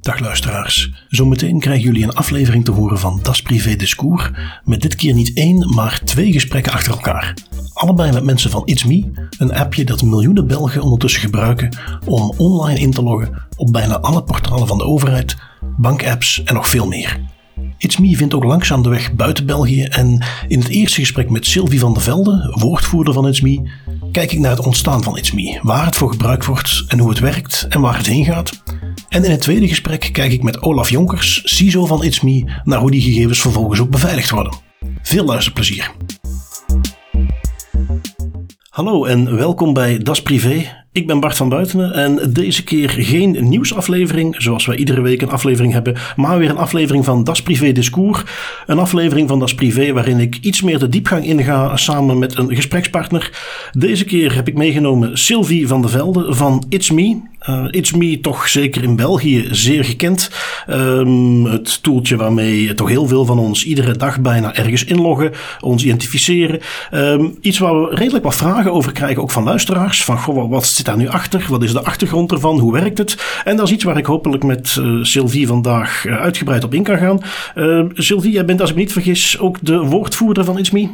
Dag luisteraars. Zometeen krijgen jullie een aflevering te horen van Das Privé Discours. Met dit keer niet één, maar twee gesprekken achter elkaar. Allebei met mensen van It's Me, een appje dat miljoenen Belgen ondertussen gebruiken om online in te loggen op bijna alle portalen van de overheid, bankapps en nog veel meer. It's Me vindt ook langzaam de weg buiten België en in het eerste gesprek met Sylvie van der Velde, woordvoerder van It's Me, kijk ik naar het ontstaan van It's Me, waar het voor gebruikt wordt en hoe het werkt en waar het heen gaat. En in het tweede gesprek kijk ik met Olaf Jonkers, CISO van It's Me, naar hoe die gegevens vervolgens ook beveiligd worden. Veel luisterplezier. Hallo en welkom bij Das Privé, ik ben Bart van Buitenen en deze keer geen nieuwsaflevering, zoals wij iedere week een aflevering hebben, maar weer een aflevering van Das Privé Discours. Een aflevering van Das Privé waarin ik iets meer de diepgang inga samen met een gesprekspartner. Deze keer heb ik meegenomen Sylvie van der Velde van It's Me. Uh, It's Me toch zeker in België zeer gekend. Um, het toeltje waarmee toch heel veel van ons iedere dag bijna ergens inloggen, ons identificeren. Um, iets waar we redelijk wat vragen over krijgen, ook van luisteraars. Van goh, wat zit daar nu achter? Wat is de achtergrond ervan? Hoe werkt het? En dat is iets waar ik hopelijk met uh, Sylvie vandaag uh, uitgebreid op in kan gaan. Uh, Sylvie, jij bent als ik me niet vergis ook de woordvoerder van It's Me.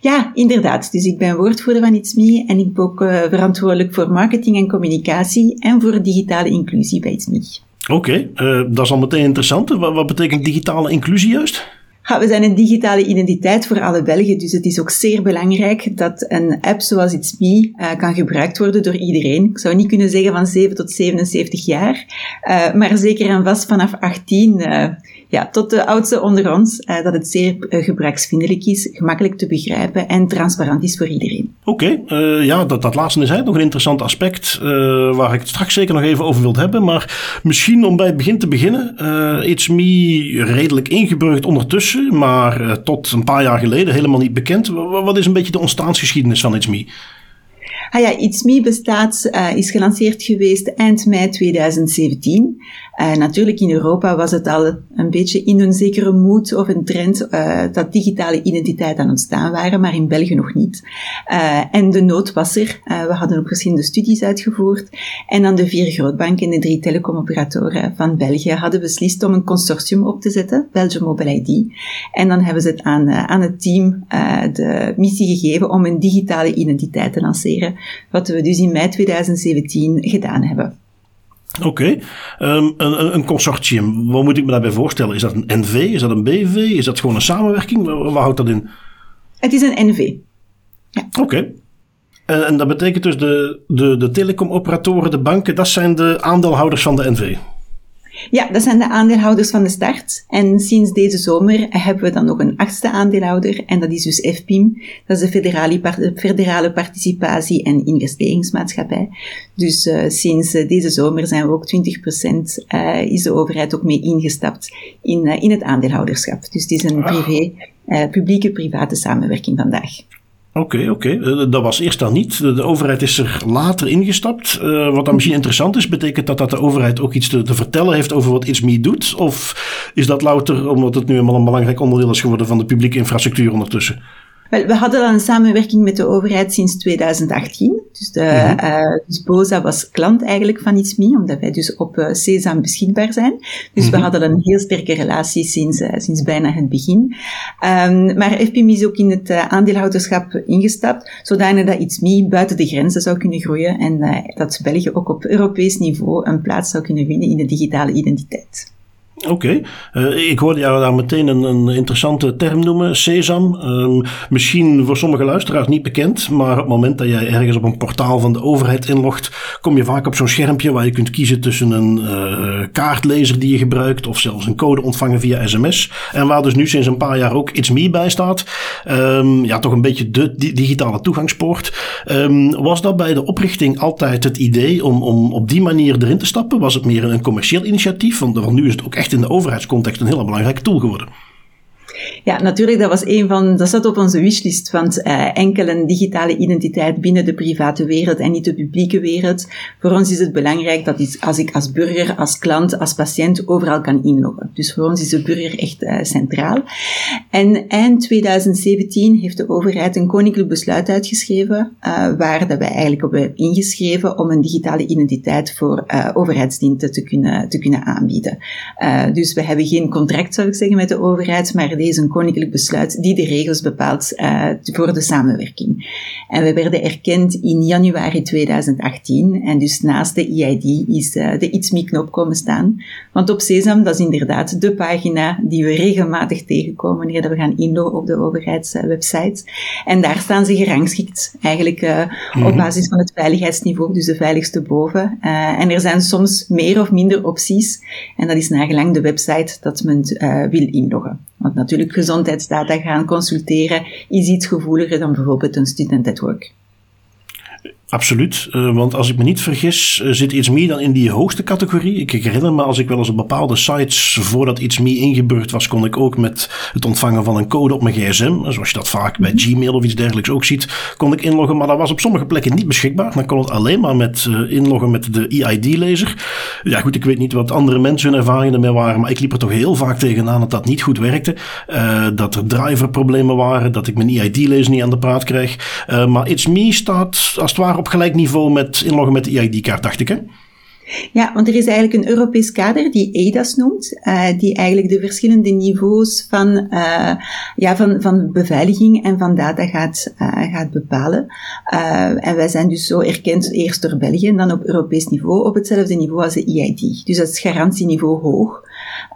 Ja, inderdaad. Dus ik ben woordvoerder van It's Me en ik ben ook verantwoordelijk voor marketing en communicatie en voor digitale inclusie bij It's Me. Oké, okay, dat is al meteen interessant. Wat betekent digitale inclusie juist? We zijn een digitale identiteit voor alle Belgen, dus het is ook zeer belangrijk dat een app zoals It's Me uh, kan gebruikt worden door iedereen. Ik zou niet kunnen zeggen van 7 tot 77 jaar, uh, maar zeker en vast vanaf 18 uh, ja, tot de oudste onder ons, dat het zeer gebruiksvriendelijk is, gemakkelijk te begrijpen en transparant is voor iedereen. Oké, ja, dat, dat laatste is nog een interessant aspect waar ik het straks zeker nog even over wil hebben. Maar misschien om bij het begin te beginnen. It's Me redelijk ingeburgd ondertussen, maar tot een paar jaar geleden helemaal niet bekend. Wat is een beetje de ontstaansgeschiedenis van It's Me? Ah ja, It's Me bestaat, uh, is gelanceerd geweest eind mei 2017. Uh, natuurlijk in Europa was het al een beetje in een zekere moed of een trend uh, dat digitale identiteit aan ontstaan waren, maar in België nog niet. en de nood was er. we hadden ook verschillende studies uitgevoerd. En dan de vier grootbanken en de drie telecomoperatoren van België hadden beslist om een consortium op te zetten, Belgium Mobile ID. En dan hebben ze het aan, aan het team de missie gegeven om een digitale identiteit te lanceren wat we dus in mei 2017 gedaan hebben. Oké, okay. um, een, een, consortium, wat moet ik me daarbij voorstellen? Is dat een NV, is dat een BV, is dat gewoon een samenwerking? Wat houdt dat in? Het is een NV. Ja. Oké. Okay. En, en, dat betekent dus de, de, de telecomoperatoren, de banken, dat zijn de aandeelhouders van de NV? Ja, dat zijn de aandeelhouders van de start. En sinds deze zomer hebben we dan nog een achtste aandeelhouder. En dat is dus FPIM. Dat is de Federale, Federale Participatie- en Investeringsmaatschappij. Dus uh, sinds uh, deze zomer zijn we ook 20% uh, is de overheid ook mee ingestapt in, in het aandeelhouderschap. Dus het is een privé, publieke-private samenwerking vandaag. Oké, okay, oké. Okay. Dat was eerst dan niet. De, overheid is er later ingestapt. Uh, wat dan misschien interessant is, betekent dat dat de overheid ook iets te, te vertellen heeft over wat It's Me doet? Of is dat louter omdat het nu eenmaal een belangrijk onderdeel is geworden van de publieke infrastructuur ondertussen? Wel, we hadden al een samenwerking met de overheid sinds 2018. Dus, de, mm -hmm. uh, dus BOSA was klant eigenlijk van ItsMe, omdat wij dus op uh, Sesam beschikbaar zijn. Dus mm -hmm. we mhm. hadden een heel sterke relatie sinds, uh, sinds bijna het begin. Um, maar FPM is ook in het aandeelhouderschap ingestapt, zodanig dat ItsMe buiten de grenzen zou kunnen groeien en dat België ook op Europees niveau een plaats zou kunnen winnen in de digitale identiteit. Oké, uh, ik hoorde jou daar meteen een, een interessante term noemen, Sesam. Um, misschien voor sommige luisteraars niet bekend, maar op het moment dat jij ergens op een portaal van de overheid inlogt, kom je vaak op zo'n schermpje waar je kunt kiezen tussen een uh, kaartlezer die je gebruikt of zelfs een code ontvangen via sms. En waar dus nu sinds een paar jaar ook It's Me bij staat. Um, ja, toch een beetje de digitale toegangspoort. Um, was dat bij de oprichting altijd het idee om, om op die manier erin te stappen? Was het meer een commercieel initiatief? Want, want nu is het ook echt in de overheidscontext een heel belangrijk tool geworden. Ja, natuurlijk, dat was een van, dat zat op onze wishlist, want uh, enkel een digitale identiteit binnen de private wereld en niet de publieke wereld. Voor ons is het belangrijk dat is, als ik als burger, als klant, als patiënt overal kan inloggen. Dus voor ons is de burger echt uh, centraal. En eind 2017 heeft de overheid een koninklijk besluit uitgeschreven, uh, waar dat wij eigenlijk op hebben ingeschreven om een digitale identiteit voor overheidsdiensten te kunnen, te kunnen aanbieden. dus we hebben geen contract, zou ik zeggen, met de overheid, maar deze een koninklijk besluit die de regels bepaalt uh, voor de samenwerking. En we werden erkend in januari 2018 en dus naast de EID is uh, de ITSMI-knop komen staan. Want op Sesam, dat is inderdaad de pagina die we regelmatig tegenkomen wanneer we gaan inloggen op de overheidswebsite. En daar staan ze gerangschikt, eigenlijk uh, mm-hmm. op basis van het veiligheidsniveau, dus de veiligste boven. en er zijn soms meer of minder opties en dat is nagelang de website dat men wil inloggen. Want natuurlijk gezondheidsdata gaan consulteren is iets gevoeliger dan bijvoorbeeld een student network. Absoluut, uh, want als ik me niet vergis, uh, zit iets meer dan in die hoogste categorie. Ik herinner me als ik wel eens op bepaalde sites, voordat iets meer ingebeurd was, kon ik ook met het ontvangen van een code op mijn gsm, zoals je dat vaak bij. Gmail of iets dergelijks ook ziet, kon ik inloggen. Maar dat was op sommige plekken niet beschikbaar. Dan kon het alleen maar met uh, inloggen met de EID-lezer. Ja goed, ik weet niet wat andere mensen hun ervaringen ermee waren, maar ik liep er toch heel vaak tegenaan dat dat niet goed werkte. dat er driverproblemen waren, dat ik mijn EID-lezer niet aan de praat kreeg. maar It's Me staat als het ware op gelijk niveau met inloggen met de EID-kaart, dacht ik hè? Ja, want er is eigenlijk een Europees kader die EIDAS noemt, uh, die eigenlijk de verschillende niveaus van, uh, ja, van, van beveiliging en van data gaat, uh, gaat bepalen. en wij zijn dus zo erkend eerst door België en dan op Europees niveau op hetzelfde niveau als de EID. Dus dat is garantieniveau hoog.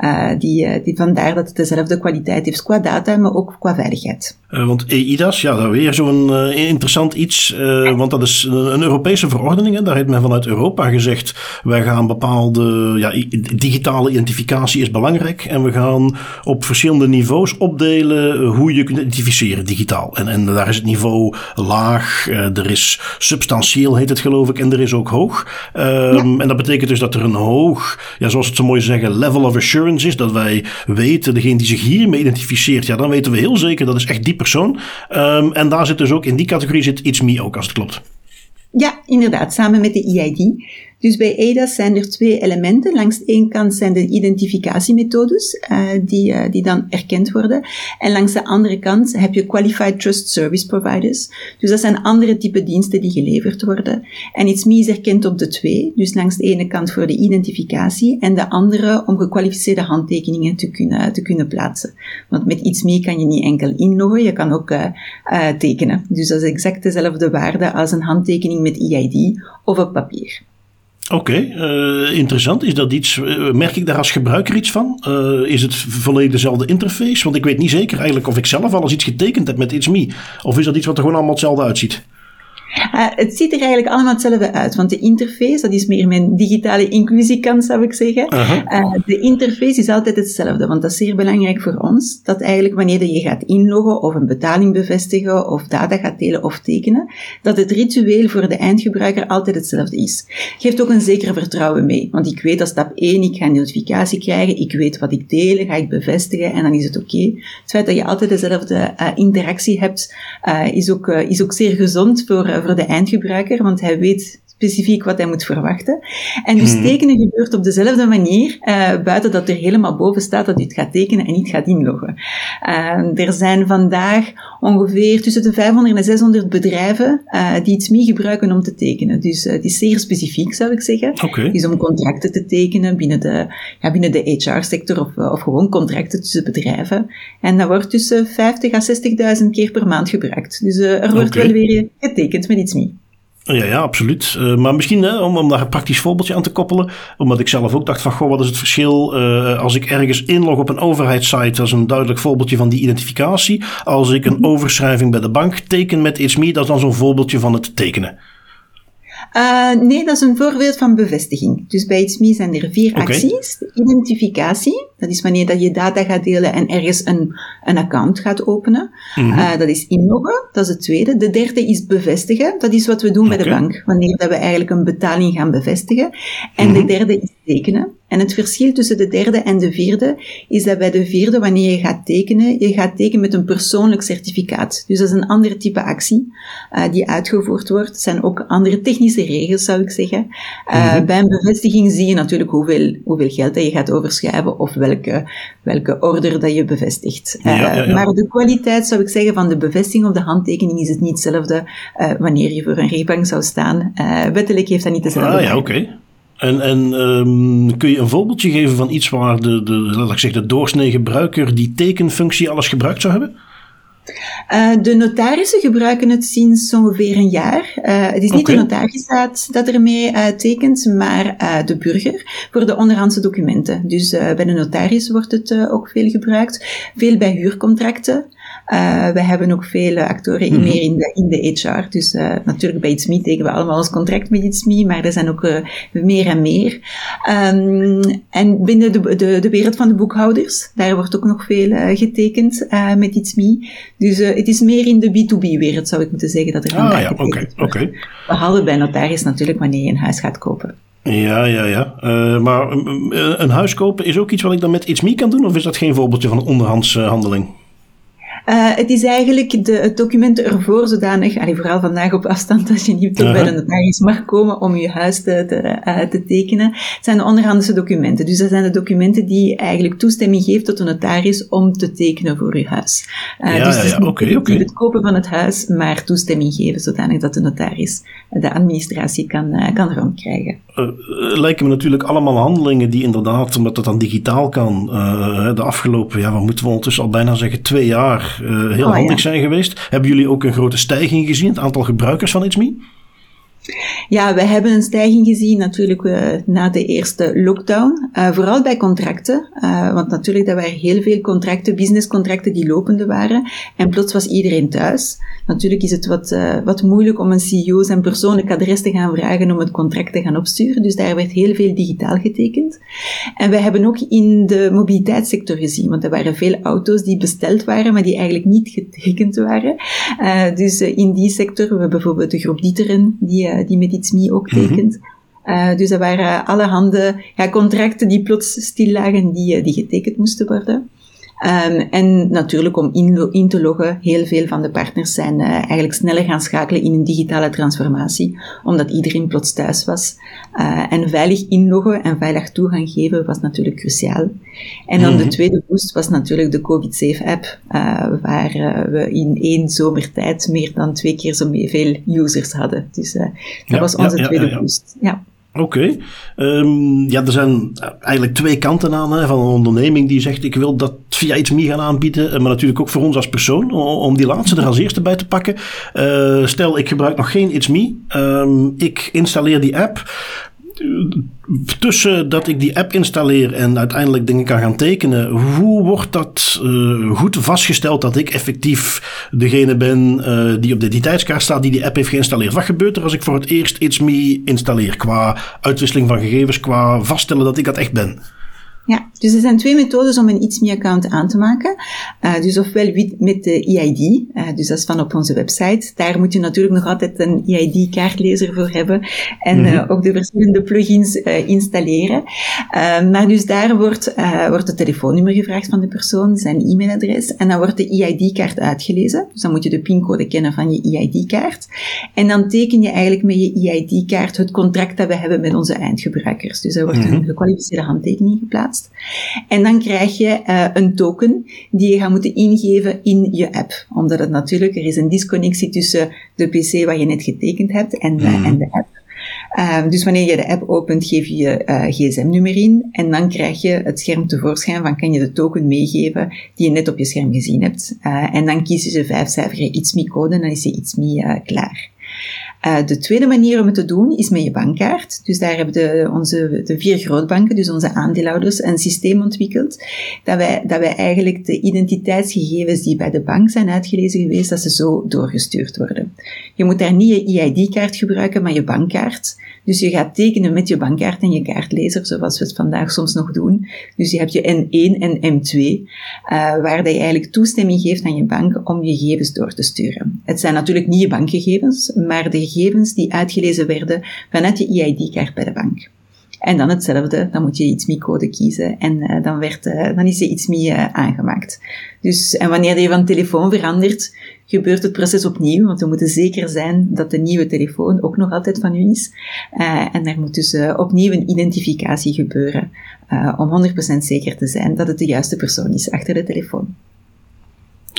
Uh, die, die, vandaar dat het dezelfde kwaliteit heeft qua data, maar ook qua veiligheid. Uh, want EIDAS, ja, dat weer zo'n uh, interessant iets, want dat is een Europese verordening. Hè. Daar heeft men vanuit Europa gezegd, wij gaan bepaalde, ja, digitale identificatie is belangrijk en we gaan op verschillende niveaus opdelen hoe je kunt identificeren digitaal. En, en daar is het niveau laag, er is substantieel heet het geloof ik, en er is ook hoog. Um, ja. En dat betekent dus dat er een hoog, ja, zoals het zo mooi zeggen, level of assurance is. Dat wij weten, degene die zich hiermee identificeert, ja, dan weten we heel zeker dat is echt die persoon. Um, en daar zit dus ook in die categorie zit iets me ook, als het klopt. Ja, inderdaad, samen met de EID. Dus bij EIDAS zijn er twee elementen. Langs de ene kant zijn de identificatiemethodes uh, die, uh, die dan erkend worden. En langs de andere kant heb je Qualified Trust Service Providers. Dus dat zijn andere type diensten die geleverd worden. En ITSME is erkend op de twee. Dus langs de ene kant voor de identificatie en de andere om gekwalificeerde handtekeningen te kunnen, te kunnen plaatsen. Want met ITSME kan je niet enkel inloggen, je kan ook uh, tekenen. Dus dat is exact dezelfde waarde als een handtekening met EID of op papier. Oké, okay, uh, interessant. Is dat iets, uh, merk ik daar als gebruiker iets van? Uh, is het volledig dezelfde interface? Want ik weet niet zeker eigenlijk of ik zelf al eens iets getekend heb met It's Me. Of is dat iets wat er gewoon allemaal hetzelfde uitziet? Uh, het ziet er eigenlijk allemaal hetzelfde uit, want de interface, dat is meer mijn digitale inclusiekant, zou ik zeggen. Uh -huh. uh, de interface is altijd hetzelfde, want dat is zeer belangrijk voor ons, dat eigenlijk wanneer je gaat inloggen of een betaling bevestigen of data gaat delen of tekenen, dat het ritueel voor de eindgebruiker altijd hetzelfde is. Geeft ook een zekere vertrouwen mee, want ik weet dat stap 1, ik ga een notificatie krijgen, ik weet wat ik deel, ga ik bevestigen en dan is het oké. Okay. Het feit dat je altijd dezelfde uh, interactie hebt, is, ook, is ook zeer gezond voor voor de eindgebruiker, want hij weet specifiek wat hij moet verwachten. En dus hmm. tekenen gebeurt op dezelfde manier, uh, buiten dat er helemaal boven staat dat je het gaat tekenen en niet gaat inloggen. Uh, er zijn vandaag ongeveer tussen de 500 en 600 bedrijven uh, die iets mee gebruiken om te tekenen. Dus het is zeer specifiek, zou ik zeggen. Okay. Het is om contracten te tekenen binnen de, ja, binnen de HR-sector of, of gewoon contracten tussen bedrijven. En dat wordt tussen 50 à 60.000 keer per maand gebruikt. Dus er wordt okay. wel weer getekend met iets mee. Ja, ja, absoluut. Uh, maar misschien hè, om, om daar een praktisch voorbeeldje aan te koppelen. Omdat ik zelf ook dacht van, goh, wat is het verschil uh, als ik ergens inlog op een overheidssite. Dat is een duidelijk voorbeeldje van die identificatie. Als ik een overschrijving bij de bank teken met iets meer, dat is dan zo'n voorbeeldje van het tekenen. Uh, nee, dat is een voorbeeld van bevestiging. Dus bij ITSME zijn er vier okay. acties. Identificatie, dat is wanneer dat je data gaat delen en ergens een, een account gaat openen. Mm -hmm. uh, dat is inloggen, dat is het tweede. De derde is bevestigen, dat is wat we doen okay. bij de bank, wanneer dat we eigenlijk een betaling gaan bevestigen. En mm -hmm. de derde is tekenen. En het verschil tussen de derde en de vierde is dat bij de vierde, wanneer je gaat tekenen, je gaat tekenen met een persoonlijk certificaat. Dus dat is een ander type actie uh, die uitgevoerd wordt. Het zijn ook andere technische regels, zou ik zeggen. Uh, Bij een bevestiging zie je natuurlijk hoeveel, hoeveel geld dat je gaat overschrijven of welke, welke order dat je bevestigt. Uh, ja, ja, ja. Maar de kwaliteit, zou ik zeggen, van de bevestiging of de handtekening is het niet hetzelfde wanneer je voor een rechtbank zou staan. wettelijk heeft dat niet dezelfde. Ah ja, oké. Okay. En, en um, kun je een voorbeeldje geven van iets waar de, de, laat ik zeggen, de doorsnee gebruiker die tekenfunctie alles gebruikt zou hebben? Uh, de notarissen gebruiken het sinds ongeveer een jaar. Uh, het is niet de notaris dat, dat ermee uh, tekent, maar de burger voor de onderhandse documenten. Dus bij de notaris wordt het ook veel gebruikt. Veel bij huurcontracten. Uh, we hebben ook veel actoren mm meer in de, in de HR. Dus uh, natuurlijk bij It's Me tekenen we allemaal ons contract met It's Me, maar er zijn ook uh, meer en meer. Um, en binnen de, de, de wereld van de boekhouders, daar wordt ook nog veel getekend met It's Me. Dus het is meer in de B2B-wereld, zou ik moeten zeggen, dat er ah, ja, oké, oké. Okay. Behalve bij notaris natuurlijk, wanneer je een huis gaat kopen. Ja, ja, ja. Uh, maar een huis kopen is ook iets wat ik dan met Me kan doen? Of is dat geen voorbeeldje van een onderhands handeling? Uh, het is eigenlijk de, het document ervoor zodanig, allee, vooral vandaag op afstand, als je niet tot bij de notaris mag komen om je huis te, te, uh, te tekenen, het zijn de onderhandse documenten. Dus dat zijn de documenten die eigenlijk toestemming geven tot de notaris om te tekenen voor je huis. Uh, ja, dus ja, oké, oké. het kopen van het huis, maar toestemming geven zodanig dat de notaris de administratie kan, kan rondkrijgen. Lijken me natuurlijk allemaal handelingen die inderdaad, omdat het dan digitaal kan, de afgelopen, ja, wat moeten we ondertussen al bijna zeggen, twee jaar uh, heel oh, handig ja. zijn geweest. Hebben jullie ook een grote stijging gezien, het aantal gebruikers van It's Me? Ja, we hebben een stijging gezien natuurlijk uh, na de eerste lockdown. Uh, vooral bij contracten. Uh, want natuurlijk, dat waren heel veel contracten, businesscontracten die lopende waren. En plots was iedereen thuis. Natuurlijk is het wat, wat moeilijk om een CEO zijn persoonlijk adres te gaan vragen om het contract te gaan opsturen. Dus daar werd heel veel digitaal getekend. En we hebben ook in de mobiliteitssector gezien. Want er waren veel auto's die besteld waren, maar die eigenlijk niet getekend waren. dus in die sector, we hebben bijvoorbeeld de groep Dieteren, die eh, die met iets mee ook mhm. tekent. Uh, dus er waren allerhande ja, contracten die plots stil lagen, die, eh, die getekend moesten worden. Um, en natuurlijk om in, in, te loggen, heel veel van de partners zijn uh, eigenlijk sneller gaan schakelen in een digitale transformatie, omdat iedereen plots thuis was. Uh, en veilig inloggen en veilig toegang geven was natuurlijk cruciaal. En dan mm. de mhm. tweede boost was natuurlijk de COVID Safe app, uh, waar we in één zomertijd meer dan twee keer zo veel users hadden. Dus dat ja, was onze ja, tweede ja, boost. Ja. Oké. Okay. Ehm, ja, er zijn eigenlijk twee kanten aan hè, van een onderneming die zegt: ik wil dat via iets meer gaan aanbieden. Maar natuurlijk ook voor ons als persoon, om die laatste er als eerste bij te pakken. Uh, stel, ik gebruik nog geen It's Me. Um, ik installeer die app tussen dat ik die app installeer en uiteindelijk dingen kan gaan tekenen, hoe wordt dat uh, goed vastgesteld dat ik effectief degene ben uh, die op de identiteitskaart staat die die app heeft geïnstalleerd? Wat gebeurt er als ik voor het eerst It's Me installeer qua uitwisseling van gegevens, qua vaststellen dat ik dat echt ben? Ja, dus er zijn twee methodes om een iets meer account aan te maken. Uh, dus ofwel met de EID, uh, dus dat is van op onze website. Daar moet je natuurlijk nog altijd een EID-kaartlezer voor hebben en mm -hmm. uh, ook de verschillende plugins installeren. maar dus daar wordt, wordt het telefoonnummer gevraagd van de persoon, zijn e-mailadres en dan wordt de EID-kaart uitgelezen. Dus dan moet je de pincode kennen van je EID-kaart. En dan teken je eigenlijk met je EID-kaart het contract dat we hebben met onze eindgebruikers. Dus er wordt mm -hmm. een gekwalificeerde handtekening geplaatst. En dan krijg je uh, een token die je gaat moeten ingeven in je app. Omdat het natuurlijk, er is een disconnectie tussen de PC waar je net getekend hebt en de, mm. en de app. Uh, dus wanneer je de app opent, geef je je uh, gsm-nummer in en dan krijg je het scherm tevoorschijn van kan je de token meegeven die je net op je scherm gezien hebt. Uh, en dan kies je de vijfcijferige ITSME-code en dan is je ITSME klaar. Uh, de tweede manier om het te doen is met je bankkaart. Dus daar hebben de, onze, de vier grootbanken, dus onze aandeelhouders, een systeem ontwikkeld dat wij, dat wij eigenlijk de identiteitsgegevens die bij de bank zijn uitgelezen geweest, dat ze zo doorgestuurd worden. Je moet daar niet je EID-kaart gebruiken, maar je bankkaart. Dus je gaat tekenen met je bankkaart en je kaartlezer, zoals we het vandaag soms nog doen. Dus je hebt je N1 en M2, uh, waar dat je eigenlijk toestemming geeft aan je bank om je gegevens door te sturen. Het zijn natuurlijk niet je bankgegevens, maar de gegevens die uitgelezen werden vanuit je EID-kaart bij de bank. En dan hetzelfde, dan moet je iets meer code kiezen en uh, dan, werd, uh, dan is er iets meer uh, aangemaakt. Dus, en wanneer je van telefoon verandert, gebeurt het proces opnieuw, want we moeten zeker zijn dat de nieuwe telefoon ook nog altijd van u is. en er moet dus opnieuw een identificatie gebeuren, om 100% zeker te zijn dat het de juiste persoon is achter de telefoon.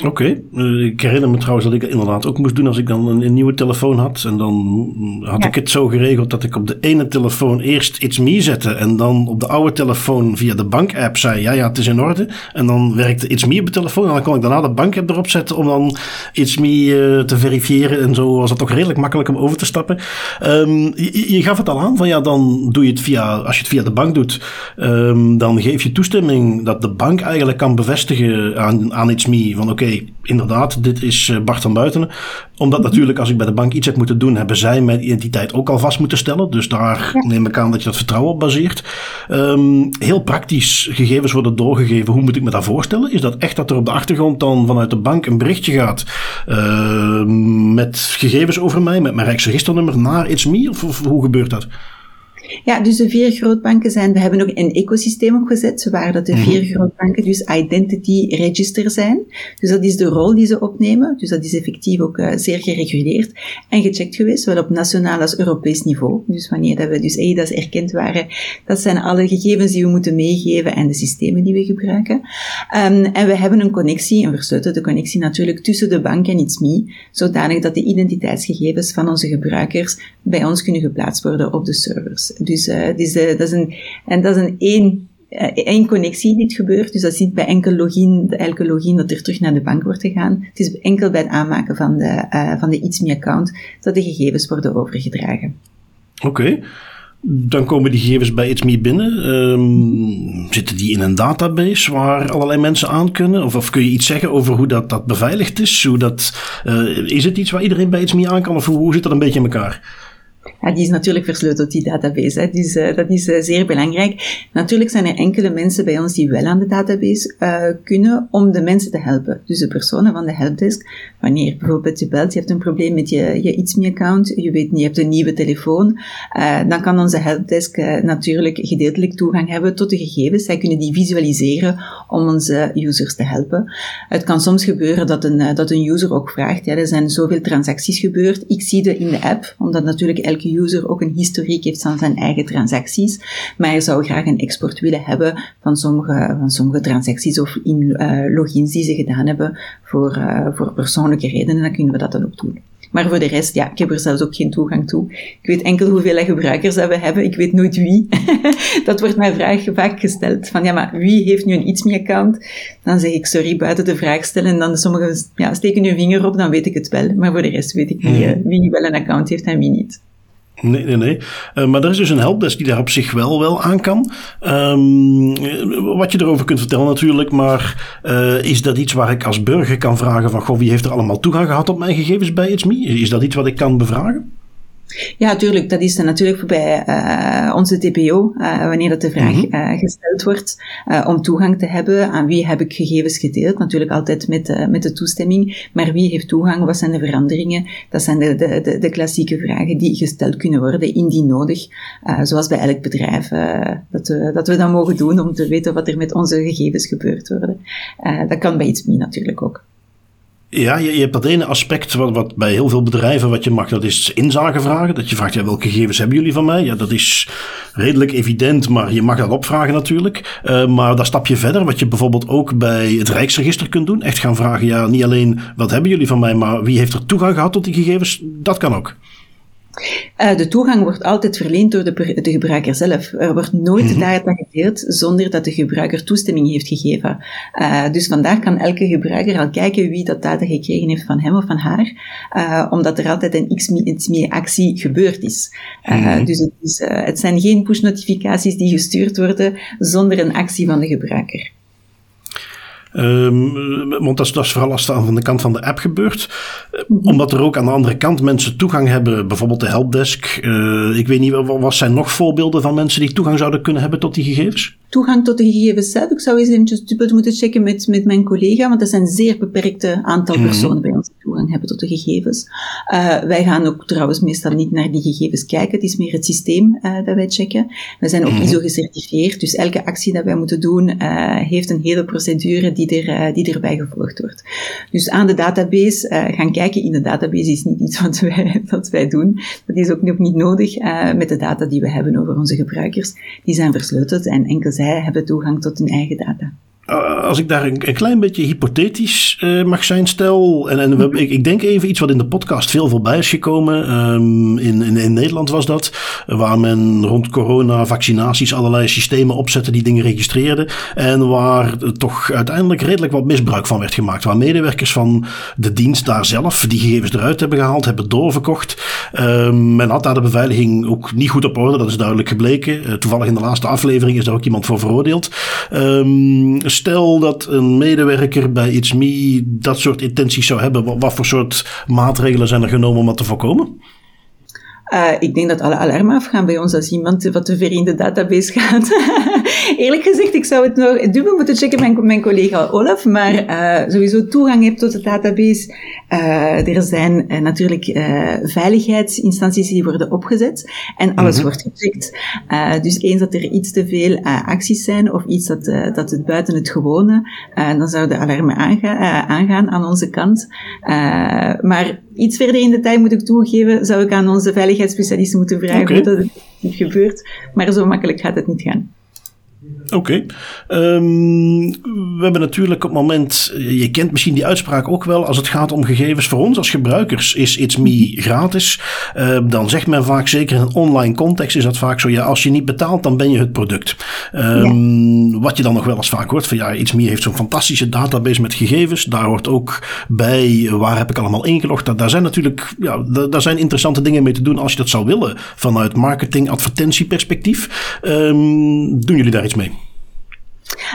Oké, eh, ik herinner me trouwens dat ik dat inderdaad ook moest doen als ik dan een, nieuwe telefoon had. En dan had ik het zo geregeld dat ik op de ene telefoon eerst It's Me zette. En dan op de oude telefoon via de bank-app zei, ja ja, het is in orde. En dan werkte It's Me op de telefoon. En dan kon ik daarna de bank-app erop zetten om dan It's Me uh, te verifiëren. En zo was het toch redelijk makkelijk om over te stappen. Um, je, je, gaf het al aan van ja, dan doe je het via, als je het via de bank doet, um, dan geef je toestemming dat de bank eigenlijk kan bevestigen aan, aan It's Me van oké, inderdaad, dit is eh, Bart van Buitenen. Omdat natuurlijk als ik bij de bank iets heb moeten doen, hebben zij mijn identiteit ook al vast moeten stellen. Dus daar neem ik aan dat je dat vertrouwen op baseert. Um, heel praktisch, gegevens worden doorgegeven. Hoe moet ik me dat voorstellen? Is dat echt dat er op de achtergrond dan vanuit de bank een berichtje gaat uh, met gegevens over mij, met mijn Rijksregisternummer naar It's Me? of hoe gebeurt dat? Ja, dus de vier grootbanken zijn, we hebben ook een ecosysteem opgezet, waar dat de mhm. vier grootbanken dus identity register zijn. Dus dat is de rol die ze opnemen. Dus dat is effectief ook uh, zeer gereguleerd en gecheckt geweest, zowel op nationaal als Europees niveau. Dus wanneer dat we dus EIDAS erkend waren, dat zijn alle gegevens die we moeten meegeven en de systemen die we gebruiken. Um, en we hebben een connectie, een versleutelde connectie natuurlijk, tussen de bank en ITSME, zodanig dat de identiteitsgegevens van onze gebruikers bij ons kunnen geplaatst worden op de servers. Dus, dus uh, dat is een, en dat is een één, uh, één connectie die het gebeurt. Dus dat is niet bij enkel login, elke login dat er terug naar de bank wordt gegaan. Het is enkel bij het aanmaken van de, uh, van de ITSME-account dat de gegevens worden overgedragen. Oké. Dan komen die gegevens bij ITSME binnen. Um, zitten die in een database waar allerlei mensen aan kunnen? Of, of kun je iets zeggen over hoe dat, dat beveiligd is? Hoe dat, is het iets waar iedereen bij ITSME aan kan? Of hoe zit dat een beetje in elkaar? Ja, die is natuurlijk versleuteld, die database. Hè. Dus dat is uh, zeer belangrijk. Natuurlijk zijn er enkele mensen bij ons die wel aan de database uh, kunnen om de mensen te helpen. Dus de personen van de helpdesk. Wanneer bijvoorbeeld je belt, je hebt een probleem met je, je ITSME-account, je weet niet, je hebt een nieuwe telefoon, dan kan onze helpdesk natuurlijk gedeeltelijk toegang hebben tot de gegevens. Zij kunnen die visualiseren om onze users te helpen. Het kan soms gebeuren dat een, dat een user ook vraagt, ja, er zijn zoveel transacties gebeurd, ik zie het in de app, omdat natuurlijk elke user ook een historiek heeft van zijn eigen transacties, maar hij zou graag een export willen hebben van sommige, van sommige transacties of in uh, logins die ze gedaan hebben voor, uh, voor persoonlijke redenen, dan kunnen we dat dan ook doen. Maar voor de rest, ja, ik heb er zelfs ook geen toegang toe. Ik weet enkel hoeveel gebruikers dat we hebben. Ik weet nooit wie. dat wordt mij vraag vaak gesteld. Van ja, maar wie heeft nu een ITSME-account? Dan zeg ik sorry, buiten de vraag stellen. En dan sommigen ja, steken hun vinger op, dan weet ik het wel. Maar voor de rest weet ik niet uh, wie wel een account heeft en wie niet. Nee, nee, nee. Uh, maar er is dus een helpdesk die daar op zich wel, wel aan kan. Um, wat je erover kunt vertellen natuurlijk, maar uh, is dat iets waar ik als burger kan vragen van, goh, wie heeft er allemaal toegang gehad op mijn gegevens bij It's? Is dat iets wat ik kan bevragen? Ja, tuurlijk. Dat is natuurlijk bij uh, onze TPO, uh, wanneer dat de vraag uh, gesteld wordt, om toegang te hebben. Aan wie heb ik gegevens gedeeld? Natuurlijk altijd met, met de toestemming. Maar wie heeft toegang? Wat zijn de veranderingen? Dat zijn de, de, de, de klassieke vragen die gesteld kunnen worden, indien nodig. zoals bij elk bedrijf, dat, we, dat we dat mogen doen om te weten wat er met onze gegevens gebeurt worden. dat kan bij iets meer natuurlijk ook. Ja, je, je, hebt dat ene aspect wat, wat, bij heel veel bedrijven wat je mag, dat is inzagevragen. Dat je vraagt, ja, welke gegevens hebben jullie van mij? Ja, dat is redelijk evident, maar je mag dat opvragen natuurlijk. Uh, maar daar stap je verder, wat je bijvoorbeeld ook bij het Rijksregister kunt doen. Echt gaan vragen, ja, niet alleen wat hebben jullie van mij, maar wie heeft er toegang gehad tot die gegevens? Dat kan ook. Uh, de toegang wordt altijd verleend door de, de gebruiker zelf. Er wordt nooit mm -hmm. data gedeeld zonder dat de gebruiker toestemming heeft gegeven. Uh, dus vandaar kan elke gebruiker al kijken wie dat data gekregen heeft van hem of van haar, uh, omdat er altijd een XME-actie gebeurd is. Mm -hmm. Dus het, is, het zijn geen push-notificaties die gestuurd worden zonder een actie van de gebruiker. Um, want dat is, dat is vooral als het aan de kant van de app gebeurt. Mhm. Omdat er ook aan de andere kant mensen toegang hebben, bijvoorbeeld de helpdesk. Uh, ik weet niet, wat zijn nog voorbeelden van mensen die toegang zouden kunnen hebben tot die gegevens? Toegang tot de gegevens zelf. Ik zou eens eventjes dubbel moeten checken met, met mijn collega, want er zijn zeer beperkte aantal mhm. personen bij ons toegang hebben tot de gegevens. Uh, wij gaan ook trouwens meestal niet naar die gegevens kijken. Het is meer het systeem uh, dat wij checken. We zijn ook mhm. ISO gecertificeerd, dus elke actie dat wij moeten doen uh, heeft een hele procedure die, er, die erbij gevolgd wordt. Dus aan de database gaan kijken in de database is niet iets wat wij, wat wij doen. Dat is ook nog niet nodig met de data die we hebben over onze gebruikers. Die zijn versleuteld en enkel zij hebben toegang tot hun eigen data. Eh, als ik daar een, een klein beetje hypothetisch uh, mag zijn, stel. En, en we, ik, ik, denk even iets wat in de podcast veel voorbij is gekomen. Um, in, in, in, Nederland was dat. Waar men rond corona, vaccinaties, allerlei systemen opzette die dingen registreerden. En waar toch uiteindelijk redelijk wat misbruik van werd gemaakt. Waar medewerkers van de dienst daar zelf die gegevens eruit hebben gehaald, hebben doorverkocht. Um, men had daar de beveiliging ook niet goed op orde, dat is duidelijk gebleken. Uh, toevallig in de laatste aflevering is daar ook iemand voor veroordeeld. Um, stel dat een medewerker bij It's Me dat soort intenties zou hebben, wat, voor soort maatregelen zijn er genomen om dat te voorkomen? Uh, ik denk dat alle alarmen afgaan bij ons als iemand wat te ver in de database gaat. Eerlijk gezegd, ik zou het nog dubbel moeten checken met mijn, collega Olaf, maar uh, sowieso toegang hebt tot de database. Uh, er zijn natuurlijk veiligheidsinstanties die worden opgezet en alles mhm. wordt gecheckt. dus eens dat er iets te veel acties zijn of iets dat, dat het buiten het gewone, dan zouden alarmen aangaan, aangaan aan onze kant. maar iets verder in de tijd moet ik toegeven, zou ik aan onze veiligheidsspecialisten moeten vragen okay. hoe dat het gebeurt. Maar zo makkelijk gaat het niet gaan. Oké. Ehm, we hebben natuurlijk op het moment, je kent misschien die uitspraak ook wel, als het gaat om gegevens voor ons als gebruikers, is It's Me gratis. Ehm, dan zegt men vaak, zeker in een online context, is dat vaak zo, ja, als je niet betaalt, dan ben je het product. Um, Wat je dan nog wel eens vaak hoort, van ja, It's Me heeft zo'n fantastische database met gegevens. Daar hoort ook bij, waar heb ik allemaal ingelogd. Daar, zijn natuurlijk, ja, daar, zijn interessante dingen mee te doen als je dat zou willen, vanuit marketing, advertentieperspectief. doen jullie daar iets mee?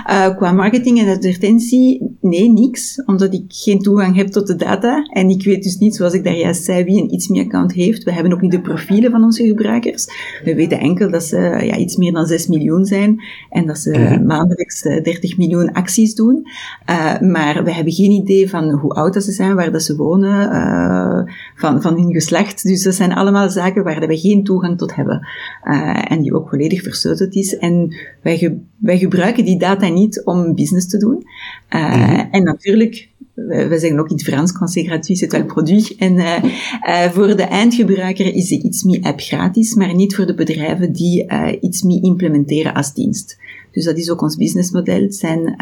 Uh, qua marketing en advertentie, nee, niks. Omdat ik geen toegang heb tot de data. En ik weet dus niet, zoals ik daar juist zei, wie een iets meer account heeft. We hebben ook niet de profielen van onze gebruikers. We weten enkel dat ze ja, iets meer dan 6 miljoen zijn. En dat ze mhm. maandelijks 30 eh, miljoen acties doen. Uh, maar we hebben geen idee van hoe oud dat ze zijn, waar dat ze wonen, uh, van, van hun geslacht. Dus dat zijn allemaal zaken waar we geen toegang tot hebben. en die ook volledig versleuteld is. En wij, ge wij gebruiken die data niet om business te doen. Uh, En natuurlijk, we zeggen ook in het Frans, quand c'est gratuit, c'est wel produit. En uh, uh, voor de eindgebruiker is de ItsMe app gratis, maar niet voor de bedrijven die uh, ItsMe implementeren als dienst. Dus dat is ook ons businessmodel. Het zijn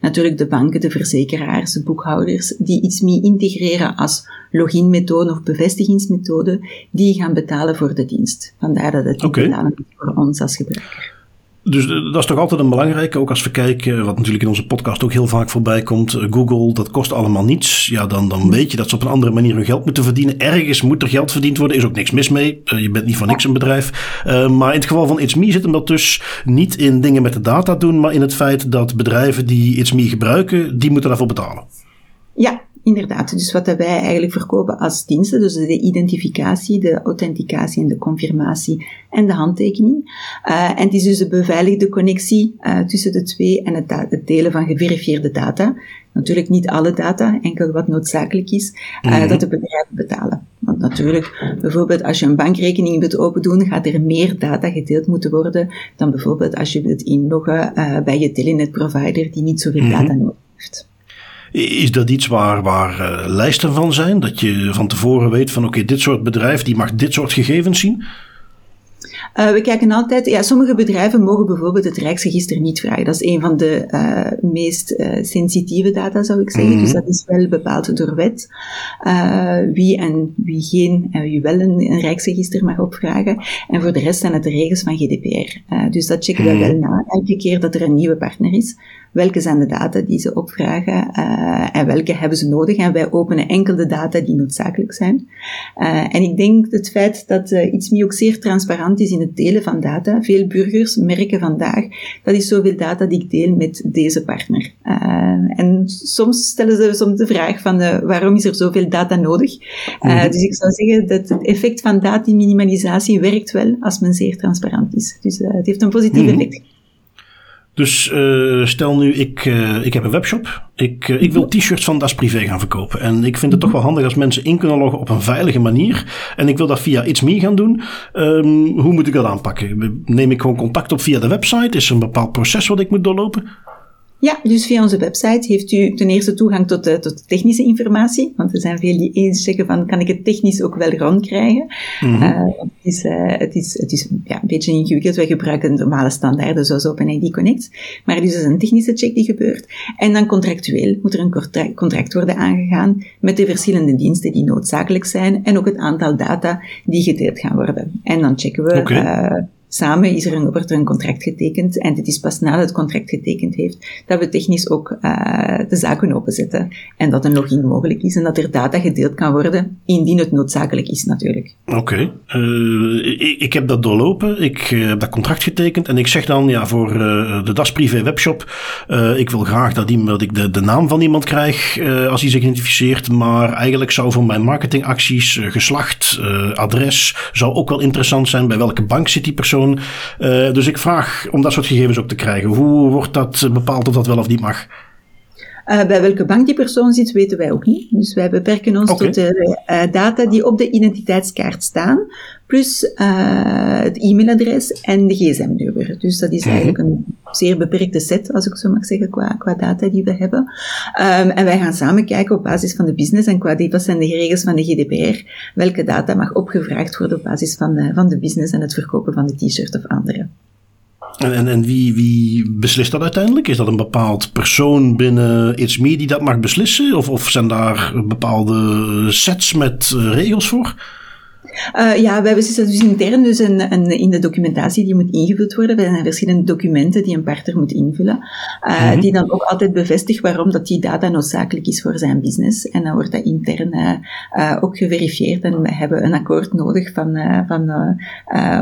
natuurlijk de banken, de verzekeraars, de boekhouders, die ItsMe integreren als loginmethode of bevestigingsmethode, die gaan betalen voor de dienst. Vandaar dat het okay. betalen voor ons als gebruiker. Dus eh, dat is toch altijd een belangrijke, ook als we kijken, wat natuurlijk in onze podcast ook heel vaak voorbij komt. Eh, Google, dat kost allemaal niets. Ja, dan, dan weet je dat ze op een andere manier hun geld moeten verdienen. Ergens moet er geld verdiend worden, is ook niks mis mee. Je bent niet voor niks een bedrijf. Maar in het geval van It's Me zit hem dat dus niet in dingen met de data doen, maar in het feit dat bedrijven die It's Me gebruiken, die moeten daarvoor betalen. Ja, Inderdaad, dus wat wij eigenlijk verkopen als diensten, dus de identificatie, de authenticatie en de confirmatie en de handtekening. Uh, en het is dus de beveiligde connectie uh, tussen de twee en het, het, delen van geverifieerde data. Natuurlijk niet alle data, enkel wat noodzakelijk is, uh, dat de bedrijven betalen. Want natuurlijk, bijvoorbeeld als je een bankrekening wilt open doen, gaat er meer data gedeeld moeten worden dan bijvoorbeeld als je wilt inloggen bij je telenet provider die niet zoveel mm data nodig heeft. Is dat iets waar, waar uh, lijsten van zijn? Dat je van tevoren weet van oké, dit soort bedrijf die mag dit soort gegevens zien? Uh, we kijken altijd, ja, sommige bedrijven mogen bijvoorbeeld het Rijksregister niet vragen. Dat is een van de uh, meest uh, sensitieve data, zou ik zeggen. Mm -hmm. Dus dat is wel bepaald door wet. wie en wie geen, en wie wel een, een, Rijksregister mag opvragen. En voor de rest zijn het de regels van GDPR. dus dat checken we mm -hmm. wel na, elke keer dat er een nieuwe partner is. Welke zijn de data die ze opvragen en welke hebben ze nodig? En wij openen enkel de data die noodzakelijk zijn. en ik denk het feit dat iets meer ook zeer transparant is in het delen van data. Veel burgers merken vandaag, dat is zoveel data die ik deel met deze partner. En soms stellen ze soms de vraag van waarom is er zoveel data nodig? Uh, Dus ik zou zeggen dat het effect van data-minimalisatie werkt wel als men zeer transparant is. Dus het heeft een positief -hmm. effect. Dus uh, stel nu, ik, uh, ik heb een webshop. Ik, uh, ik wil t-shirts van Das Privé gaan verkopen. En ik vind het toch wel handig als mensen in kunnen loggen op een veilige manier. En ik wil dat via It's Me gaan doen. Um, hoe moet ik dat aanpakken? Neem ik gewoon contact op via de website? Is er een bepaald proces wat ik moet doorlopen? Ja, dus via onze website heeft u ten eerste toegang tot de, tot technische informatie. Want er zijn veel die eens zeggen van, kan ik het technisch ook wel rondkrijgen? Mm -hmm. uh, het is, uh, het is, het is ja, een beetje ingewikkeld. Wij gebruiken normale standaarden zoals OpenID Connect. Maar dus is een technische check die gebeurt. En dan contractueel moet er een contract worden aangegaan met de verschillende diensten die noodzakelijk zijn. En ook het aantal data die gedeeld gaan worden. En dan checken we... Okay. Uh, Samen is er een, wordt er een contract getekend en het is pas nadat het contract getekend heeft dat we technisch ook uh, de zaken openzetten en dat een login mogelijk is en dat er data gedeeld kan worden indien het noodzakelijk is natuurlijk. Oké, uh, ik, ik, heb dat doorlopen, ik uh, heb dat contract getekend en ik zeg dan ja voor de Das Privé webshop, ik wil graag dat, dat ik de, de naam van iemand krijg als hij zich identificeert, maar eigenlijk zou voor mijn marketingacties geslacht, adres zou ook wel interessant zijn. Bij welke bank zit die persoon uh, dus ik vraag om dat soort gegevens ook te krijgen. Hoe wordt dat bepaald of dat wel of niet mag? Uh, bij welke bank die persoon zit, weten wij ook niet. Dus wij beperken ons okay. tot de uh, data die op de identiteitskaart staan, plus uh, het e-mailadres en de gsm-nummer. Dus dat is -hmm. eigenlijk een zeer beperkte set, als ik zo mag zeggen, qua, qua data die we hebben. Um, en wij gaan samen kijken op basis van de business en qua die, wat zijn de regels van de GDPR, welke data mag opgevraagd worden op basis van de, van de business en het verkopen van de t-shirt of andere. En, en, en wie, wie beslist dat uiteindelijk? Is dat een bepaald persoon binnen It's Me die dat mag beslissen? Of, of zijn daar bepaalde sets met regels voor? Uh, ja, wij beslissen dus intern, dus een, een, in de documentatie die moet ingevuld worden. Er zijn verschillende documenten die een partner moet invullen, uh, mm -hmm. die dan ook altijd bevestigt waarom dat die data noodzakelijk is voor zijn business. En dan wordt dat intern uh, ook geverifieerd en we hebben een akkoord nodig van, van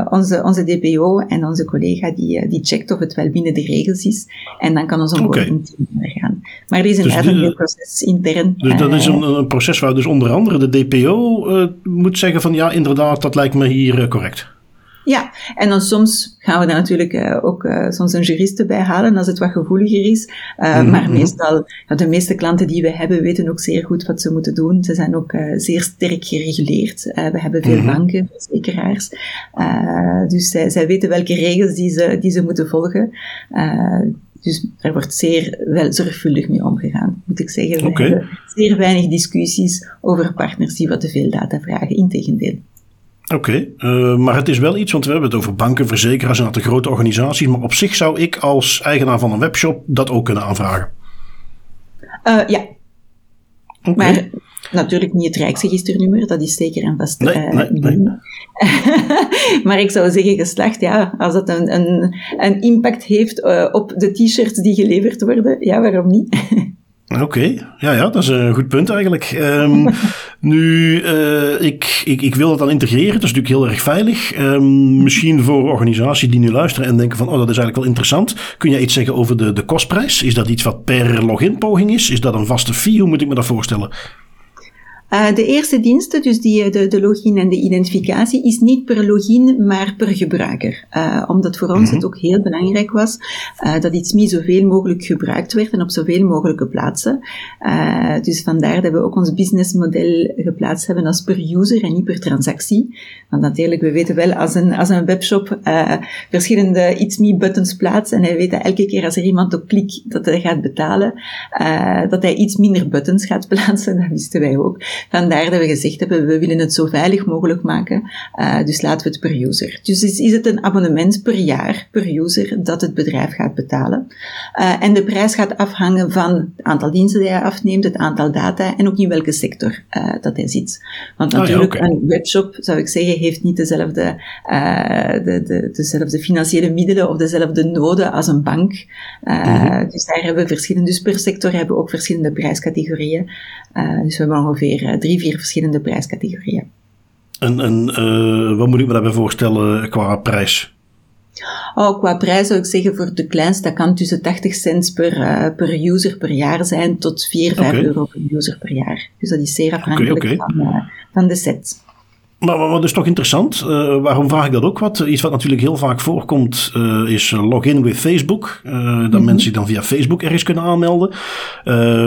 onze, onze DPO en onze collega die, die checkt of het wel binnen de regels is. En dan kan ons onboarding okay. gaan. Maar er is inderdaad dus een heel proces intern. Dus dat is een, een, proces waar dus onder andere de DPO moet zeggen van ja, inderdaad, dat lijkt me hier uh, correct. Ja, en dan soms gaan we daar natuurlijk uh, ook uh, soms een jurist bij halen als het wat gevoeliger is. Uh, mm -hmm. Maar meestal, ja, de meeste klanten die we hebben weten ook zeer goed wat ze moeten doen. Ze zijn ook zeer sterk gereguleerd. we hebben veel mm -hmm. banken, verzekeraars. dus zij, zij weten welke regels die ze, die ze moeten volgen. Dus er wordt zeer wel zorgvuldig mee omgegaan, moet ik zeggen. We okay. hebben zeer weinig discussies over partners die wat te veel data vragen, integendeel. Oké, okay, uh, maar het is wel iets, want we hebben het over banken, verzekeraars en dat de grote organisaties. Maar op zich zou ik als eigenaar van een webshop dat ook kunnen aanvragen. Uh, ja. Okay. Maar natuurlijk niet het Rijksregisternummer, dat is zeker en vast nee, uh, nee, nee. maar ik zou zeggen geslacht, ja, als dat een, een, een impact heeft uh, op de t-shirts die geleverd worden, ja, waarom niet? Oké, okay. ja, ja, dat is een goed punt eigenlijk. Um, nu, uh, ik, ik, ik wil dat dan integreren, dat is natuurlijk heel erg veilig. Um, misschien voor organisaties die nu luisteren en denken van, oh, dat is eigenlijk wel interessant. Kun je iets zeggen over de, de kostprijs? Is dat iets wat per login poging is? Is dat een vaste fee? Hoe moet ik me dat voorstellen? Uh, de eerste diensten, dus die, de, de login en de identificatie, is niet per login, maar per gebruiker. Uh, omdat voor ons mm -hmm. het ook heel belangrijk was uh, dat iets niet zoveel mogelijk gebruikt werd en op zoveel mogelijke plaatsen. dus vandaar dat we ook ons businessmodel geplaatst hebben als per user en niet per transactie. Want natuurlijk, we weten wel als een, als een webshop verschillende iets me buttons plaatst en hij weet dat elke keer als er iemand op klikt dat hij gaat betalen, dat hij iets minder buttons gaat plaatsen. Dat wisten wij ook. Vandaar dat we gezegd hebben, we willen het zo veilig mogelijk maken, uh, dus laten we het per user. Dus is, is, het een abonnement per jaar, per user, dat het bedrijf gaat betalen. Uh, en de prijs gaat afhangen van het aantal diensten die hij afneemt, het aantal data en ook in welke sector uh, dat hij zit. Want natuurlijk, oh ja, okay. een webshop, zou ik zeggen, heeft niet dezelfde, de, de, dezelfde financiële middelen of dezelfde noden als een bank. Mm -hmm. Dus daar hebben we verschillende, dus per sector hebben we ook verschillende prijscategorieën. Dus we hebben ongeveer uh, drie, vier verschillende prijscategorieën. En, en uh, wat moet ik me daarbij voorstellen qua prijs? Oh, qua prijs zou ik zeggen voor de kleinste, dat kan tussen 80 cent per, uh, per user per jaar zijn tot 4, 5 okay. euro per user per jaar. Dus dat is zeer afhankelijk okay, okay. Van, van de set. Maar wat is toch interessant? Uh, waarom vraag ik dat ook wat? Iets wat natuurlijk heel vaak voorkomt uh, is login with Facebook. Uh, dat mm-hmm. mensen dan via Facebook ergens kunnen aanmelden.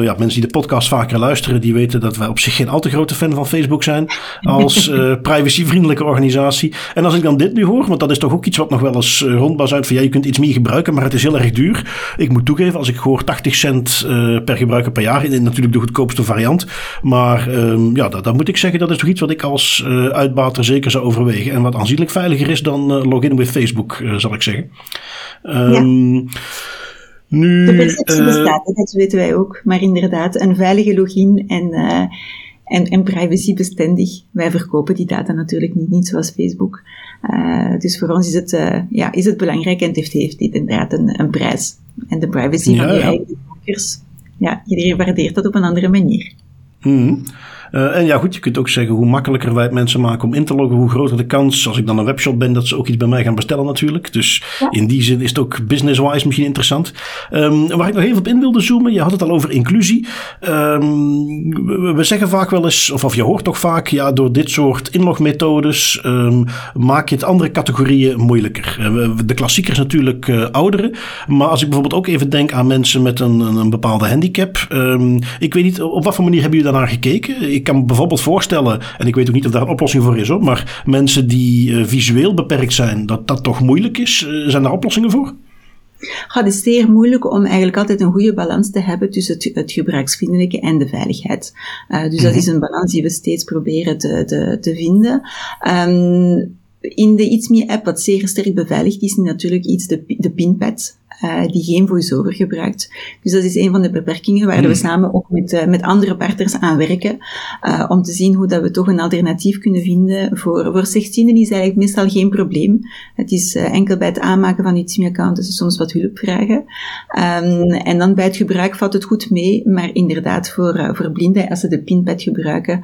ja, mensen die de podcast vaker luisteren, die weten dat wij op zich geen al te grote fan van Facebook zijn. Als privacyvriendelijke organisatie. En als ik dan dit nu hoor, want dat is toch ook iets wat nog wel eens rondbazuit van ja, je kunt iets meer gebruiken, maar het is heel erg duur. Ik moet toegeven, als ik hoor 80 cent per gebruiker per jaar, in natuurlijk de goedkoopste variant. Maar um, ja, dat, dat, moet ik zeggen, dat is toch iets wat ik als uitbater zeker zou overwegen. En wat aanzienlijk veiliger is dan uh, login with Facebook, uh, zal ik zeggen. Um, ja. Nu, de perceptie uh, bestaat, dat weten wij ook. Maar inderdaad, een veilige login en, en, en privacybestendig. Wij verkopen die data natuurlijk niet, niet zoals Facebook. dus voor ons is het, ja, is het belangrijk en het heeft, heeft dit inderdaad een, een prijs. En de privacy ja, van je ja. eigen gebruikers, ja, iedereen waardeert dat op een andere manier. Mm. Uh, en ja, goed, je kunt ook zeggen hoe makkelijker wij het mensen maken om in te loggen, hoe groter de kans, als ik dan een webshop ben, dat ze ook iets bij mij gaan bestellen natuurlijk. Dus ja. in die zin is het ook business-wise misschien interessant. Um, waar ik nog even op in wilde zoomen, je had het al over inclusie. Um, we, we, zeggen vaak wel eens, of, of je hoort toch vaak, ja, door dit soort inlogmethodes um, maak je het andere categorieën moeilijker. Uh, de klassiekers natuurlijk uh, ouderen, maar als ik bijvoorbeeld ook even denk aan mensen met een, een bepaalde handicap. ik weet niet, op wat voor manier hebben jullie daarnaar gekeken? Ik kan me bijvoorbeeld voorstellen, en ik weet ook niet of daar een oplossing voor is hoor, maar mensen die uh, visueel beperkt zijn, dat dat toch moeilijk is. Uh, zijn daar oplossingen voor? het is zeer moeilijk om eigenlijk altijd een goede balans te hebben tussen het, het gebruiksvriendelijke en de veiligheid. Uh, dus mm -hmm. dat is een balans die we steeds proberen te, te, te vinden. Um, in de It's Me app, wat zeer sterk beveiligd is, is natuurlijk iets de, de pinpad uh, die geen voice-over gebruikt. Dus dat is een van de beperkingen waar we hmm. samen ook met, uh, met andere partners aan werken, uh, om te zien hoe dat we toch een alternatief kunnen vinden. Voor, voor slechtzienden is eigenlijk meestal geen probleem. Het is enkel bij het aanmaken van iets account dat ze soms wat hulp vragen. Um, en dan bij het gebruik valt het goed mee, maar inderdaad voor, voor blinden, als ze de pinpad gebruiken,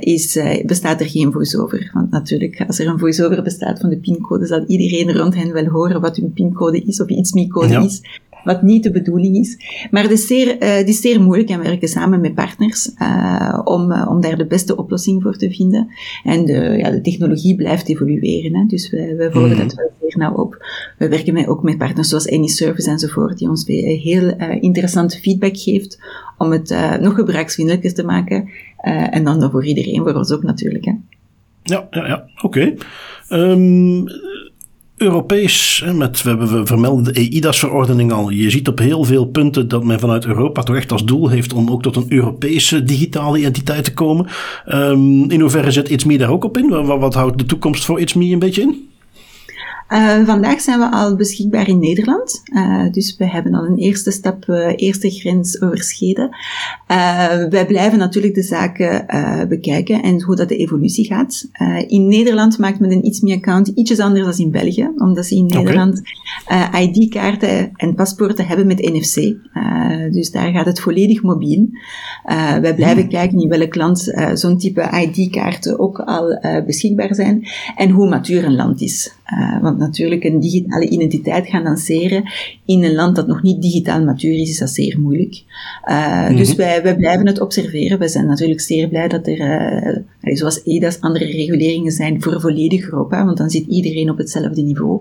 is, bestaat er geen voice-over. Want natuurlijk, als er een voice-over bestaat van de pincode, zal iedereen rond hen wel horen wat hun pincode is of iets meer ja. is, wat niet de bedoeling is. Maar het is zeer, uh, het is zeer moeilijk en we werken samen met partners uh, om, uh, om daar de beste oplossing voor te vinden. En de, ja, de technologie blijft evolueren, hè. dus we, we volgen mm. dat wel zeer nauw op. We werken met, ook met partners zoals AnyService enzovoort, die ons heel interessant feedback geeft om het nog gebruiksvriendelijker te maken. en dan voor iedereen, voor ons ook natuurlijk. Hè. Ja, ja, ja. oké. Okay. Um, Europees, met, we, we vermelden de EIDAS-verordening al. Je ziet op heel veel punten dat men vanuit Europa toch echt als doel heeft om ook tot een Europese digitale identiteit te komen. Um, in hoeverre zit It's Me daar ook op in? Wat, wat houdt de toekomst voor It's Me een beetje in? Uh, vandaag zijn we al beschikbaar in Nederland. Uh, dus we hebben al een eerste stap, uh, eerste grens overschreden. wij blijven natuurlijk de zaken bekijken en hoe dat de evolutie gaat. in Nederland maakt men een iets meer account ietsjes anders dan in België, omdat ze in Nederland ID-kaarten en paspoorten hebben met NFC. dus daar gaat het volledig mobiel. wij blijven hmm. kijken in welk land zo'n type ID-kaarten ook al beschikbaar zijn en hoe matuur een land is. want natuurlijk een digitale identiteit gaan lanceren in een land dat nog niet digitaal matuur is, is dat zeer moeilijk. Uh, Dus wij, wij blijven het observeren. We zijn natuurlijk zeer blij dat er, uh, zoals EDA's, andere reguleringen zijn voor volledig Europa, want dan zit iedereen op hetzelfde niveau.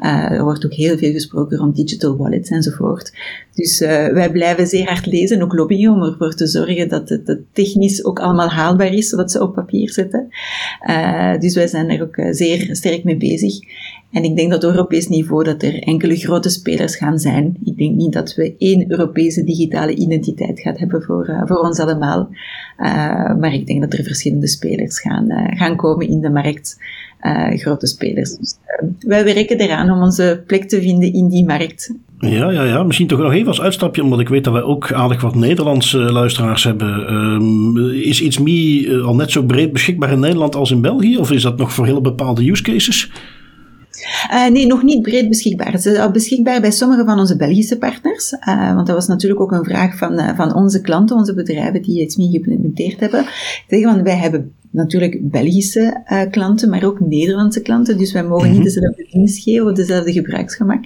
Uh, er wordt ook heel veel gesproken rond digital wallets enzovoort. Dus wij blijven zeer hard lezen, ook lobbyen, om ervoor te zorgen dat het, technisch ook allemaal haalbaar is, wat ze op papier zetten. dus wij zijn er ook zeer sterk mee bezig. En ik denk dat op Europees niveau dat er enkele grote spelers gaan zijn. Ik denk niet dat we één Europese digitale identiteit gaan hebben voor, voor ons allemaal. Maar ik denk dat er verschillende spelers gaan, uh, gaan komen in de markt. grote spelers. Dus, wij werken eraan om onze plek te vinden in die markt. Ja, ja, ja. Misschien toch nog even als uitstapje, omdat ik weet dat wij ook aardig wat Nederlandse luisteraars hebben. Um, is iets Me al net zo breed beschikbaar in Nederland als in België? Of is dat nog voor hele bepaalde use cases? Uh, nee, nog niet breed beschikbaar. Het is al beschikbaar bij sommige van onze Belgische partners. Uh, want dat was natuurlijk ook een vraag van, uh, van onze klanten, onze bedrijven die iets meer geïmplementeerd hebben. Zeggen, want wij hebben natuurlijk Belgische uh, klanten, maar ook Nederlandse klanten. Dus wij mogen niet mhm. dezelfde dienst geven of dezelfde gebruiksgemak.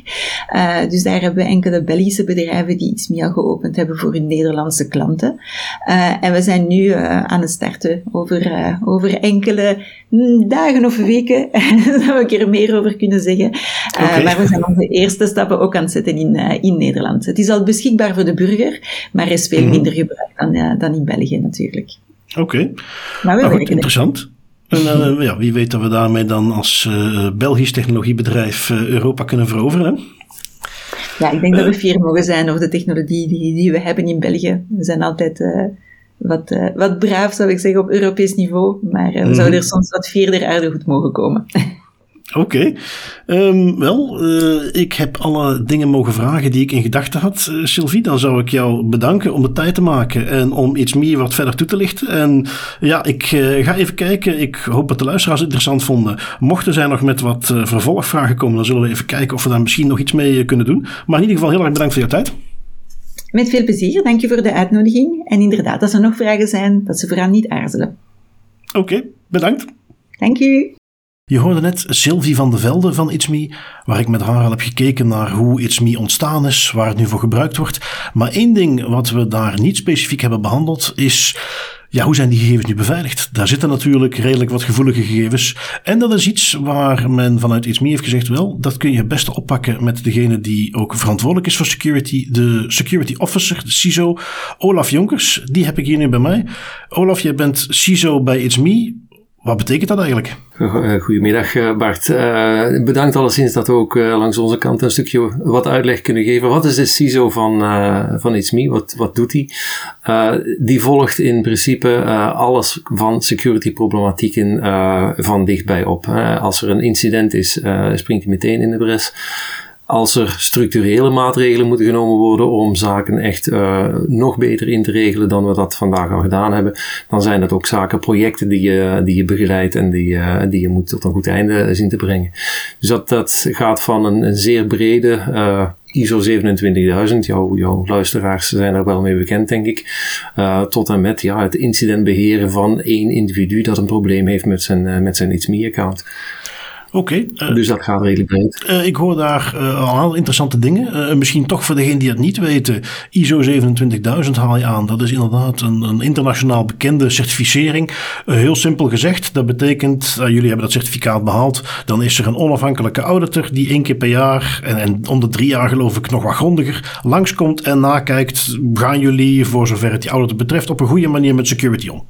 Uh, dus daar hebben we enkele Belgische bedrijven die iets meer geopend hebben voor hun Nederlandse klanten. Uh, en we zijn nu aan het starten over, over enkele mm, dagen of weken, dat we er meer over kunnen zeggen. Okay. Maar we zijn onze eerste stappen ook aan het zetten in, in Nederland. Het is al beschikbaar voor de burger, maar is veel mhm. minder gebruikt dan, dan in België natuurlijk. Oké. Okay. Nou, interessant. En uh, ja, wie weet dat we daarmee dan als uh, Belgisch technologiebedrijf uh, Europa kunnen veroveren. Hè? Ja, ik denk dat we fier mogen zijn over de technologie die, die we hebben in België. We zijn altijd wat, wat braaf, zou ik zeggen, op Europees niveau. Maar we mm zouden er soms wat vierder aardig goed mogen komen. Oké. Okay. Um, wel, uh, ik heb alle dingen mogen vragen die ik in gedachten had. Uh, Sylvie, dan zou ik jou bedanken om de tijd te maken en om iets meer wat verder toe te lichten. En ja, ik uh, ga even kijken. Ik hoop dat de luisteraars het interessant vonden. Mochten zij nog met wat vervolgvragen komen, dan zullen we even kijken of we daar misschien nog iets mee kunnen doen. Maar in ieder geval heel erg bedankt voor jouw tijd. Met veel plezier. Dank je voor de uitnodiging. En inderdaad, als er nog vragen zijn, dat ze vooral niet aarzelen. Oké, okay, bedankt. Dank u. Je hoorde net Sylvie van de Velde van It's Me, waar ik met haar al heb gekeken naar hoe It's Me ontstaan is, waar het nu voor gebruikt wordt. Maar één ding wat we daar niet specifiek hebben behandeld is, ja, hoe zijn die gegevens nu beveiligd? Daar zitten natuurlijk redelijk wat gevoelige gegevens. En dat is iets waar men vanuit It's Me heeft gezegd, wel, dat kun je het beste oppakken met degene die ook verantwoordelijk is voor security, de security officer, de CISO, Olaf Jonkers. Die heb ik hier nu bij mij. Olaf, jij bent CISO bij It's Me. Wat betekent dat eigenlijk? Eh, goedemiddag eh, Bart. Uh, bedankt alleszins dat we ook langs onze kant een stukje wat uitleg kunnen geven. Wat is de CISO van, van It's Me? Wat, wat doet hij? die volgt in principe alles van security problematieken van dichtbij op. als er een incident is, springt hij meteen in de bres als er structurele maatregelen moeten genomen worden om zaken echt uh, nog beter in te regelen dan we dat vandaag al gedaan hebben, dan zijn dat ook zaken, projecten die je, die je begeleidt en die, uh, die je moet tot een goed einde zien te brengen. Dus dat, dat gaat van een, een zeer brede uh, ISO 27000, jouw, jouw luisteraars zijn er wel mee bekend, denk ik. Uh, tot en met ja, het incident beheren van één individu dat een probleem heeft met zijn, met zijn account Oké. Eh, dus dat gaat redelijk breed. Uh, ik hoor daar uh, al interessante dingen. misschien toch voor degenen die het niet weten. ISO 27000 haal je aan. Dat is inderdaad een, een internationaal bekende certificering. heel simpel gezegd, dat betekent, jullie hebben dat certificaat behaald. Dan is er een onafhankelijke auditor die één keer per jaar, en, en om de drie jaar geloof ik nog wat grondiger, langskomt en nakijkt. Gaan jullie, voor zover het die auditor betreft, op een goede manier met security om?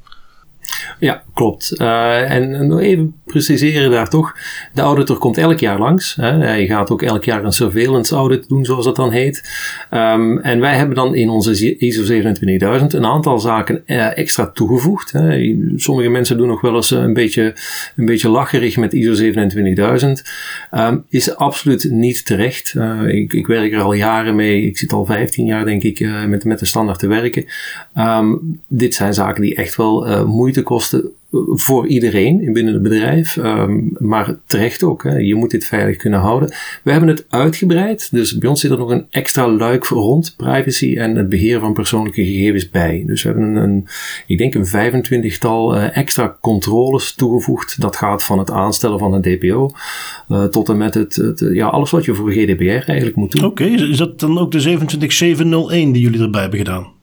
Ja, klopt. Uh, en nog even preciseren daar toch. De auditor komt elk jaar langs. Hè. Hij gaat ook elk jaar een surveillance audit doen, zoals dat dan heet. Um, en wij hebben dan in onze ISO 27000 een aantal zaken uh, extra toegevoegd. Hè. Sommige mensen doen nog wel eens een beetje, een beetje lacherig met ISO 27000. Um, is absoluut niet terecht. Ik, ik, werk er al jaren mee. Ik zit al 15 jaar, denk ik, met, met de standaard te werken. Um, dit zijn zaken die echt wel moeite kosten voor iedereen binnen het bedrijf, um, maar terecht ook. Hè. Je moet dit veilig kunnen houden. We hebben het uitgebreid, dus bij ons zit er nog een extra luik rond privacy en het beheer van persoonlijke gegevens bij. Dus we hebben een, ik denk een 25-tal uh, extra controles toegevoegd. Dat gaat van het aanstellen van een DPO uh, tot en met het, ja, alles wat je voor GDPR eigenlijk moet doen. Oké, is dat dan ook de 27701 die jullie erbij hebben gedaan?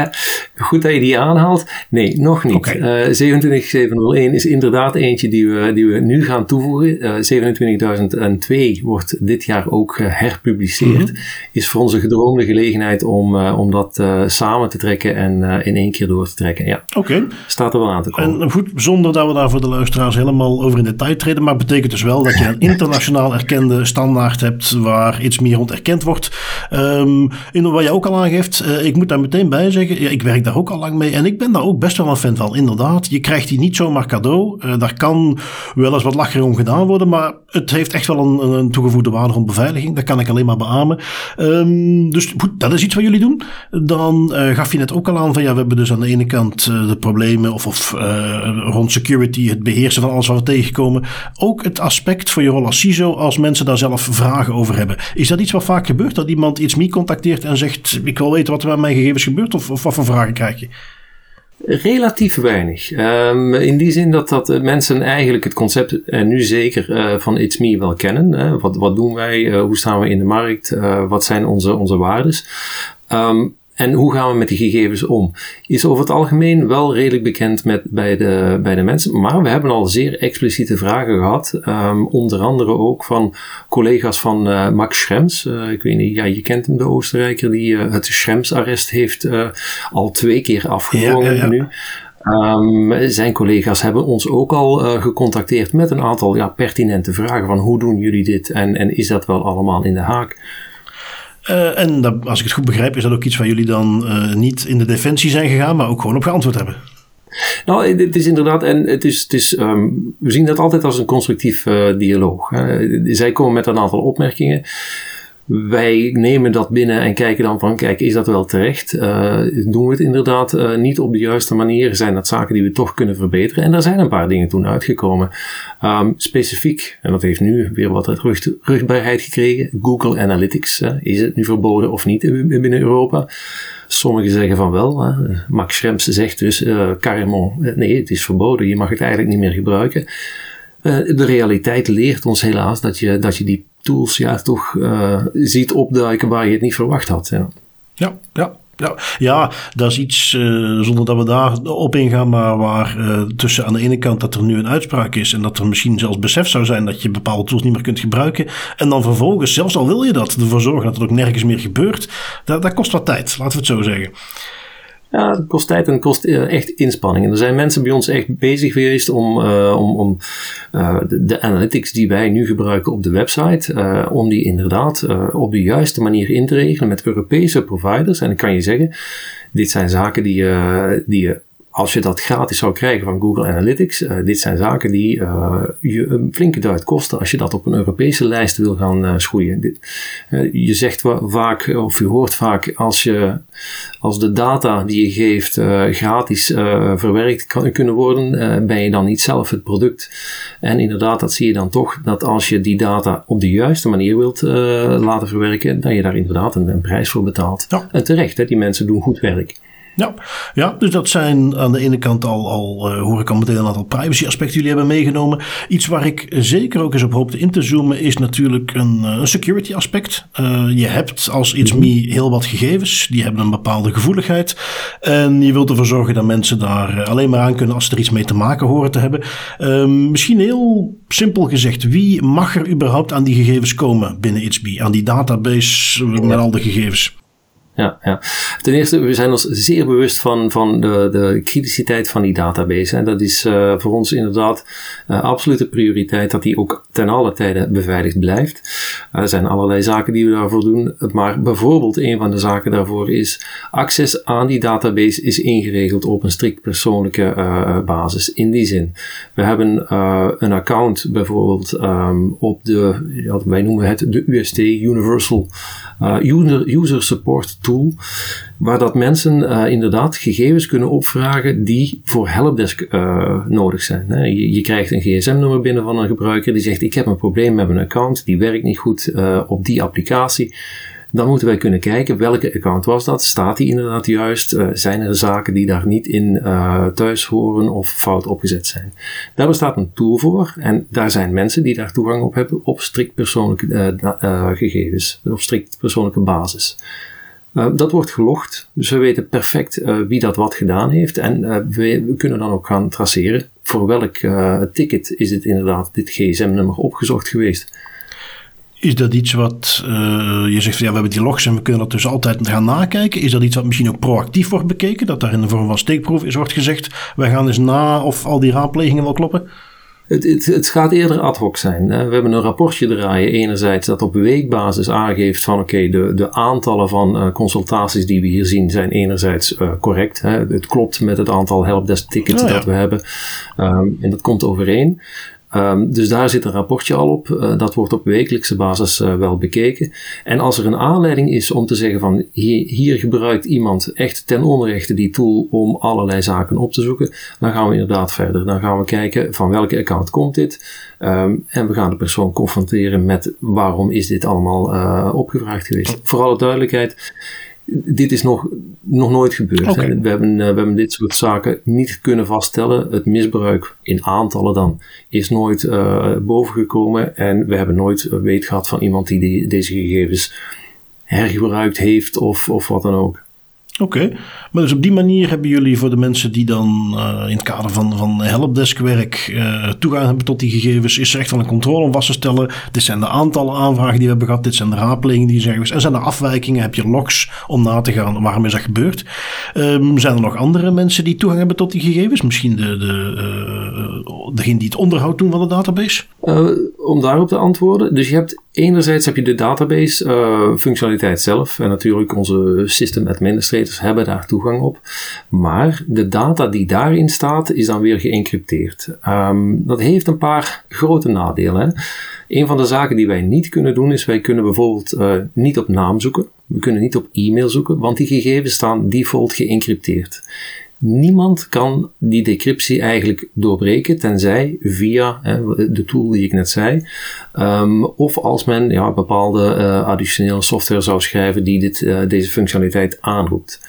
Ja, goed dat je die aanhaalt. Nee, nog niet. Okay. Uh, 27701 is inderdaad eentje die we, die we nu gaan toevoegen. Uh, eh, 27002 wordt dit jaar ook uh, herpubliceerd. Mm Is voor onze gedroomde gelegenheid om, om dat samen te trekken en in één keer door te trekken. Ja, Oké. staat er wel aan te komen. En goed, zonder dat we daar voor de luisteraars helemaal over in detail treden, maar betekent dus wel dat je een internationaal erkende standaard hebt waar iets meer rond erkend wordt. Um, in wat je ook al aangeeft, ik moet daar meteen bij zeggen, ik werk daar ook al lang mee en ik ben daar ook best wel een fan van. Inderdaad, je krijgt die niet zomaar cadeau. Uh, daar kan wel eens wat lacher om gedaan worden, maar het heeft echt wel een, een toegevoegde waarde rond beveiliging. Dat kan ik alleen maar beamen. Um, dus goed, dat is iets wat jullie doen. Dan uh, gaf je net ook al aan van ja, we hebben dus aan de ene kant uh, de problemen of, of rond security, het beheersen van alles wat we tegenkomen. Ook het aspect voor je rol als CISO, als mensen daar zelf vragen over hebben. Is dat iets wat vaak gebeurt? Dat iemand iets mee contacteert en zegt: Ik wil weten wat er met mijn gegevens gebeurt? Of wat voor vragen krijg je? Relatief weinig. Um, in die zin dat, dat mensen eigenlijk het concept, en nu zeker uh, van It's Me wel kennen. Hè? Wat, wat doen wij? Hoe staan we in de markt? Wat zijn onze, onze waardes? Um, en hoe gaan we met die gegevens om? Is over het algemeen wel redelijk bekend met, bij, de, bij de mensen. Maar we hebben al zeer expliciete vragen gehad. Um, onder andere ook van collega's van uh, Max Schrems. Uh, ik weet niet, ja, je kent hem, de Oostenrijker, die uh, het Schrems-arrest heeft al twee keer afgedwongen ja, ja, ja. nu. Um, zijn collega's hebben ons ook al uh, gecontacteerd met een aantal ja, pertinente vragen van hoe doen jullie dit en, en is dat wel allemaal in de haak? Uh, en dat, als ik het goed begrijp, is dat ook iets waar jullie dan uh, niet in de defensie zijn gegaan, maar ook gewoon op geantwoord hebben. Nou, het is inderdaad, en het is, het is, um, we zien dat altijd als een constructief uh, dialoog. Hè. Zij komen met een aantal opmerkingen. Wij nemen dat binnen en kijken dan van, kijk, is dat wel terecht? Uh, doen we het inderdaad uh, niet op de juiste manier? Zijn dat zaken die we toch kunnen verbeteren? En daar zijn een paar dingen toen uitgekomen. Um, specifiek, en dat heeft nu weer wat rug, rugbaarheid gekregen, Google Analytics. Is het nu verboden of niet binnen Europa? Sommigen zeggen van wel. Max Schrems zegt dus, uh, carrément, nee, het is verboden. Je mag het eigenlijk niet meer gebruiken. De realiteit leert ons helaas dat je, dat je die tools ja, toch uh, ziet opduiken waar je het niet verwacht had. Ja, ja, ja. Ja, ja, dat is iets, uh, zonder dat we daar op ingaan, maar waar uh, tussen aan de ene kant dat er nu een uitspraak is en dat er misschien zelfs besef zou zijn dat je bepaalde tools niet meer kunt gebruiken. En dan vervolgens, zelfs al wil je dat, ervoor zorgen dat het ook nergens meer gebeurt, dat, dat kost wat tijd, laten we het zo zeggen. Ja, het kost tijd en kost uh, echt inspanning. En er zijn mensen bij ons echt bezig geweest om, uh, om, om de, de, analytics die wij nu gebruiken op de website, om die inderdaad op de juiste manier in te regelen met Europese providers. En ik kan je zeggen, dit zijn zaken die, die je als je dat gratis zou krijgen van Google Analytics, uh, dit zijn zaken die uh, je een flinke duit kosten als je dat op een Europese lijst wil gaan uh, schoeien. Dit, je zegt vaak, of je hoort vaak, als, je, als de data die je geeft gratis verwerkt kan, kunnen worden, ben je dan niet zelf het product. En inderdaad, dat zie je dan toch, dat als je die data op de juiste manier wilt laten verwerken, dat je daar inderdaad een, een prijs voor betaalt. Ja. En terecht, hè, die mensen doen goed werk. Ja, ja, dus dat zijn aan de ene kant al, al uh, hoor ik al meteen een aantal privacy aspecten jullie hebben meegenomen. Iets waar ik zeker ook eens op hoopte in te zoomen is natuurlijk een, een security aspect. Uh, je hebt als It's Me heel wat gegevens, die hebben een bepaalde gevoeligheid. En je wilt ervoor zorgen dat mensen daar alleen maar aan kunnen als ze er iets mee te maken horen te hebben. Uh, misschien heel simpel gezegd, wie mag er überhaupt aan die gegevens komen binnen It's Me? Aan die database met al de gegevens? Ja, ja. Ten eerste, we zijn ons zeer bewust van, van de, de criticiteit van die database. En dat is uh, voor ons inderdaad uh, absolute prioriteit dat die ook ten alle tijde beveiligd blijft. er zijn allerlei zaken die we daarvoor doen. Maar bijvoorbeeld een van de zaken daarvoor is access aan die database is ingeregeld op een strikt persoonlijke uh, basis. In die zin, we hebben een account bijvoorbeeld um, op de, ja, wij noemen het de UST Universal User, User Support tool, waar dat mensen uh, inderdaad gegevens kunnen opvragen die voor helpdesk uh, nodig zijn. Je, je, krijgt een gsm-nummer binnen van een gebruiker die zegt ik heb een probleem met mijn account, die werkt niet goed uh, op die applicatie. Dan moeten wij kunnen kijken welke account was dat, staat die inderdaad juist, zijn er zaken die daar niet in thuis horen of fout opgezet zijn. Daar bestaat een tool voor en daar zijn mensen die daar toegang op hebben op strikt persoonlijke gegevens, op strikt persoonlijke basis. Uh, dat wordt gelogd, dus we weten perfect uh, wie dat wat gedaan heeft. En we, we, kunnen dan ook gaan traceren voor welk ticket is het inderdaad dit gsm-nummer opgezocht geweest. Is dat iets wat je zegt, ja, we hebben die logs en we kunnen dat dus altijd gaan nakijken? Is dat iets wat misschien ook proactief wordt bekeken? Dat daar in de vorm van steekproef is wordt gezegd, wij gaan eens na of al die raadplegingen wel kloppen? Het, het, het, gaat eerder ad hoc zijn. We hebben een rapportje draaien, enerzijds dat op weekbasis aangeeft van oké, de, de aantallen van uh, consultaties die we hier zien zijn enerzijds uh, correct. Hè. Het klopt met het aantal helpdesk tickets oh, ja. dat we hebben. Um, en dat komt overeen. Um, dus daar zit een rapportje al op. Uh, dat wordt op wekelijkse basis uh, wel bekeken. En als er een aanleiding is om te zeggen van hier, hier, gebruikt iemand echt ten onrechte die tool om allerlei zaken op te zoeken, dan gaan we inderdaad verder. Dan gaan we kijken van welke account komt dit. Um, en we gaan de persoon confronteren met waarom is dit allemaal uh, opgevraagd geweest. Voor alle duidelijkheid dit is nog, nog nooit gebeurd. We, hebben, we hebben dit soort zaken niet kunnen vaststellen. Het misbruik in aantallen dan is nooit uh, bovengekomen. En we hebben nooit weet gehad van iemand die, die deze gegevens hergebruikt heeft of, of wat dan ook. Oké, maar dus op die manier hebben jullie voor de mensen die dan uh, in het kader van, van helpdeskwerk uh, toegang hebben tot die gegevens, is er echt wel een controle om vast te stellen. Dit zijn de aantallen aanvragen die we hebben gehad, dit zijn de raadplegingen die zijn geweest. En zijn er afwijkingen, heb je logs om na te gaan waarom is dat gebeurd. Um, zijn er nog andere mensen die toegang hebben tot die gegevens? Misschien de, de, uh, degene die het onderhoud doen van de database? om daarop te antwoorden. Dus je hebt enerzijds heb je de database functionaliteit zelf en natuurlijk onze system administrators hebben daar toegang op. Maar de data die daarin staat, is dan weer geëncrypteerd. Um, dat heeft een paar grote nadelen. Een van de zaken die wij niet kunnen doen, is wij kunnen bijvoorbeeld uh, niet op naam zoeken. We kunnen niet op e-mail zoeken, want die gegevens staan default geëncrypteerd. Niemand kan die decryptie eigenlijk doorbreken, tenzij via hè, de tool die ik net zei, um, of als men ja, bepaalde uh, additionele software zou schrijven die dit, uh, deze functionaliteit aanroept.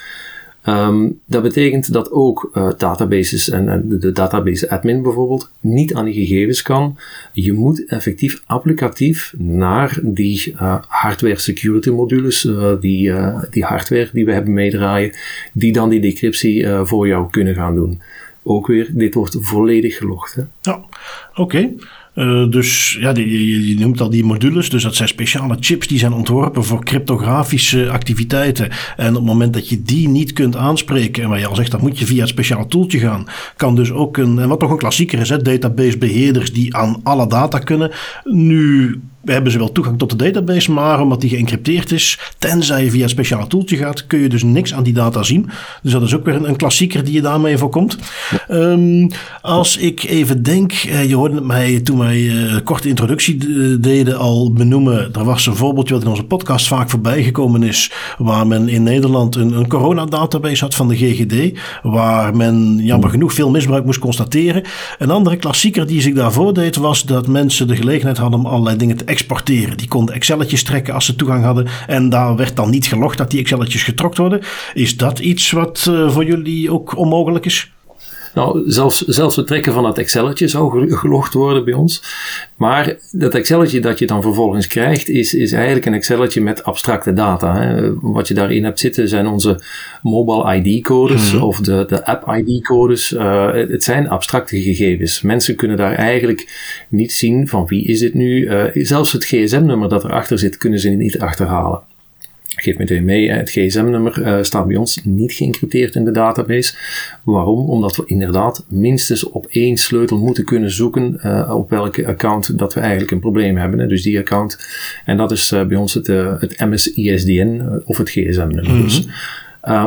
Um, dat betekent dat ook uh, databases en, de database admin bijvoorbeeld niet aan die gegevens kan. Je moet effectief applicatief naar die uh, hardware security modules, uh, die, die hardware die we hebben meedraaien, die dan die decryptie voor jou kunnen gaan doen. Ook weer, dit wordt volledig gelogd. Hè? Ja, oké. Uh, dus ja, die, je, noemt al die modules. Dus dat zijn speciale chips die zijn ontworpen voor cryptografische activiteiten. En op het moment dat je die niet kunt aanspreken, en waar je al zegt dat moet je via het speciaal toeltje gaan, kan dus ook een, en wat toch een klassieker is, database beheerders die aan alle data kunnen. Nu we hebben ze wel toegang tot de database, maar omdat die geëncrypteerd is, tenzij je via een speciaal toeltje gaat, kun je dus niks aan die data zien. Dus dat is ook weer een, een klassieker die je daarmee voorkomt. Um, als ik even denk, eh, je hoorde mij toen wij uh, korte introductie deden al benoemen, er was een voorbeeldje wat in onze podcast vaak voorbij gekomen is, waar men in Nederland een, een coronadatabase had van de GGD, waar men jammer genoeg veel misbruik moest constateren. Een andere klassieker die zich daarvoor deed was dat mensen de gelegenheid hadden om allerlei dingen te exporteren. Die konden Excelletjes trekken als ze toegang hadden. En daar werd dan niet gelogd dat die Excelletjes getrokt worden. Is dat iets wat uh, voor jullie ook onmogelijk is? Nou, zelfs, zelfs het trekken van dat Excelletje zou gelogd worden bij ons. Maar dat Excelletje dat je dan vervolgens krijgt, is, is eigenlijk een Excelletje met abstracte data. Hè. Wat je daarin hebt zitten zijn onze mobile ID-codes mhm. of de, de app-ID-codes. Uh, het zijn abstracte gegevens. Mensen kunnen daar eigenlijk niet zien van wie is dit nu. Uh, zelfs het gsm-nummer dat erachter zit, kunnen ze niet achterhalen geef meteen mee, het gsm-nummer uh, staat bij ons niet geïncrypteerd in de database. Waarom? Omdat we inderdaad minstens op één sleutel moeten kunnen zoeken uh, op welke account dat we eigenlijk een probleem hebben. Hè. Dus die account. En dat is uh, bij ons het, het MS-ISDN of het gsm-nummer. Mm Dus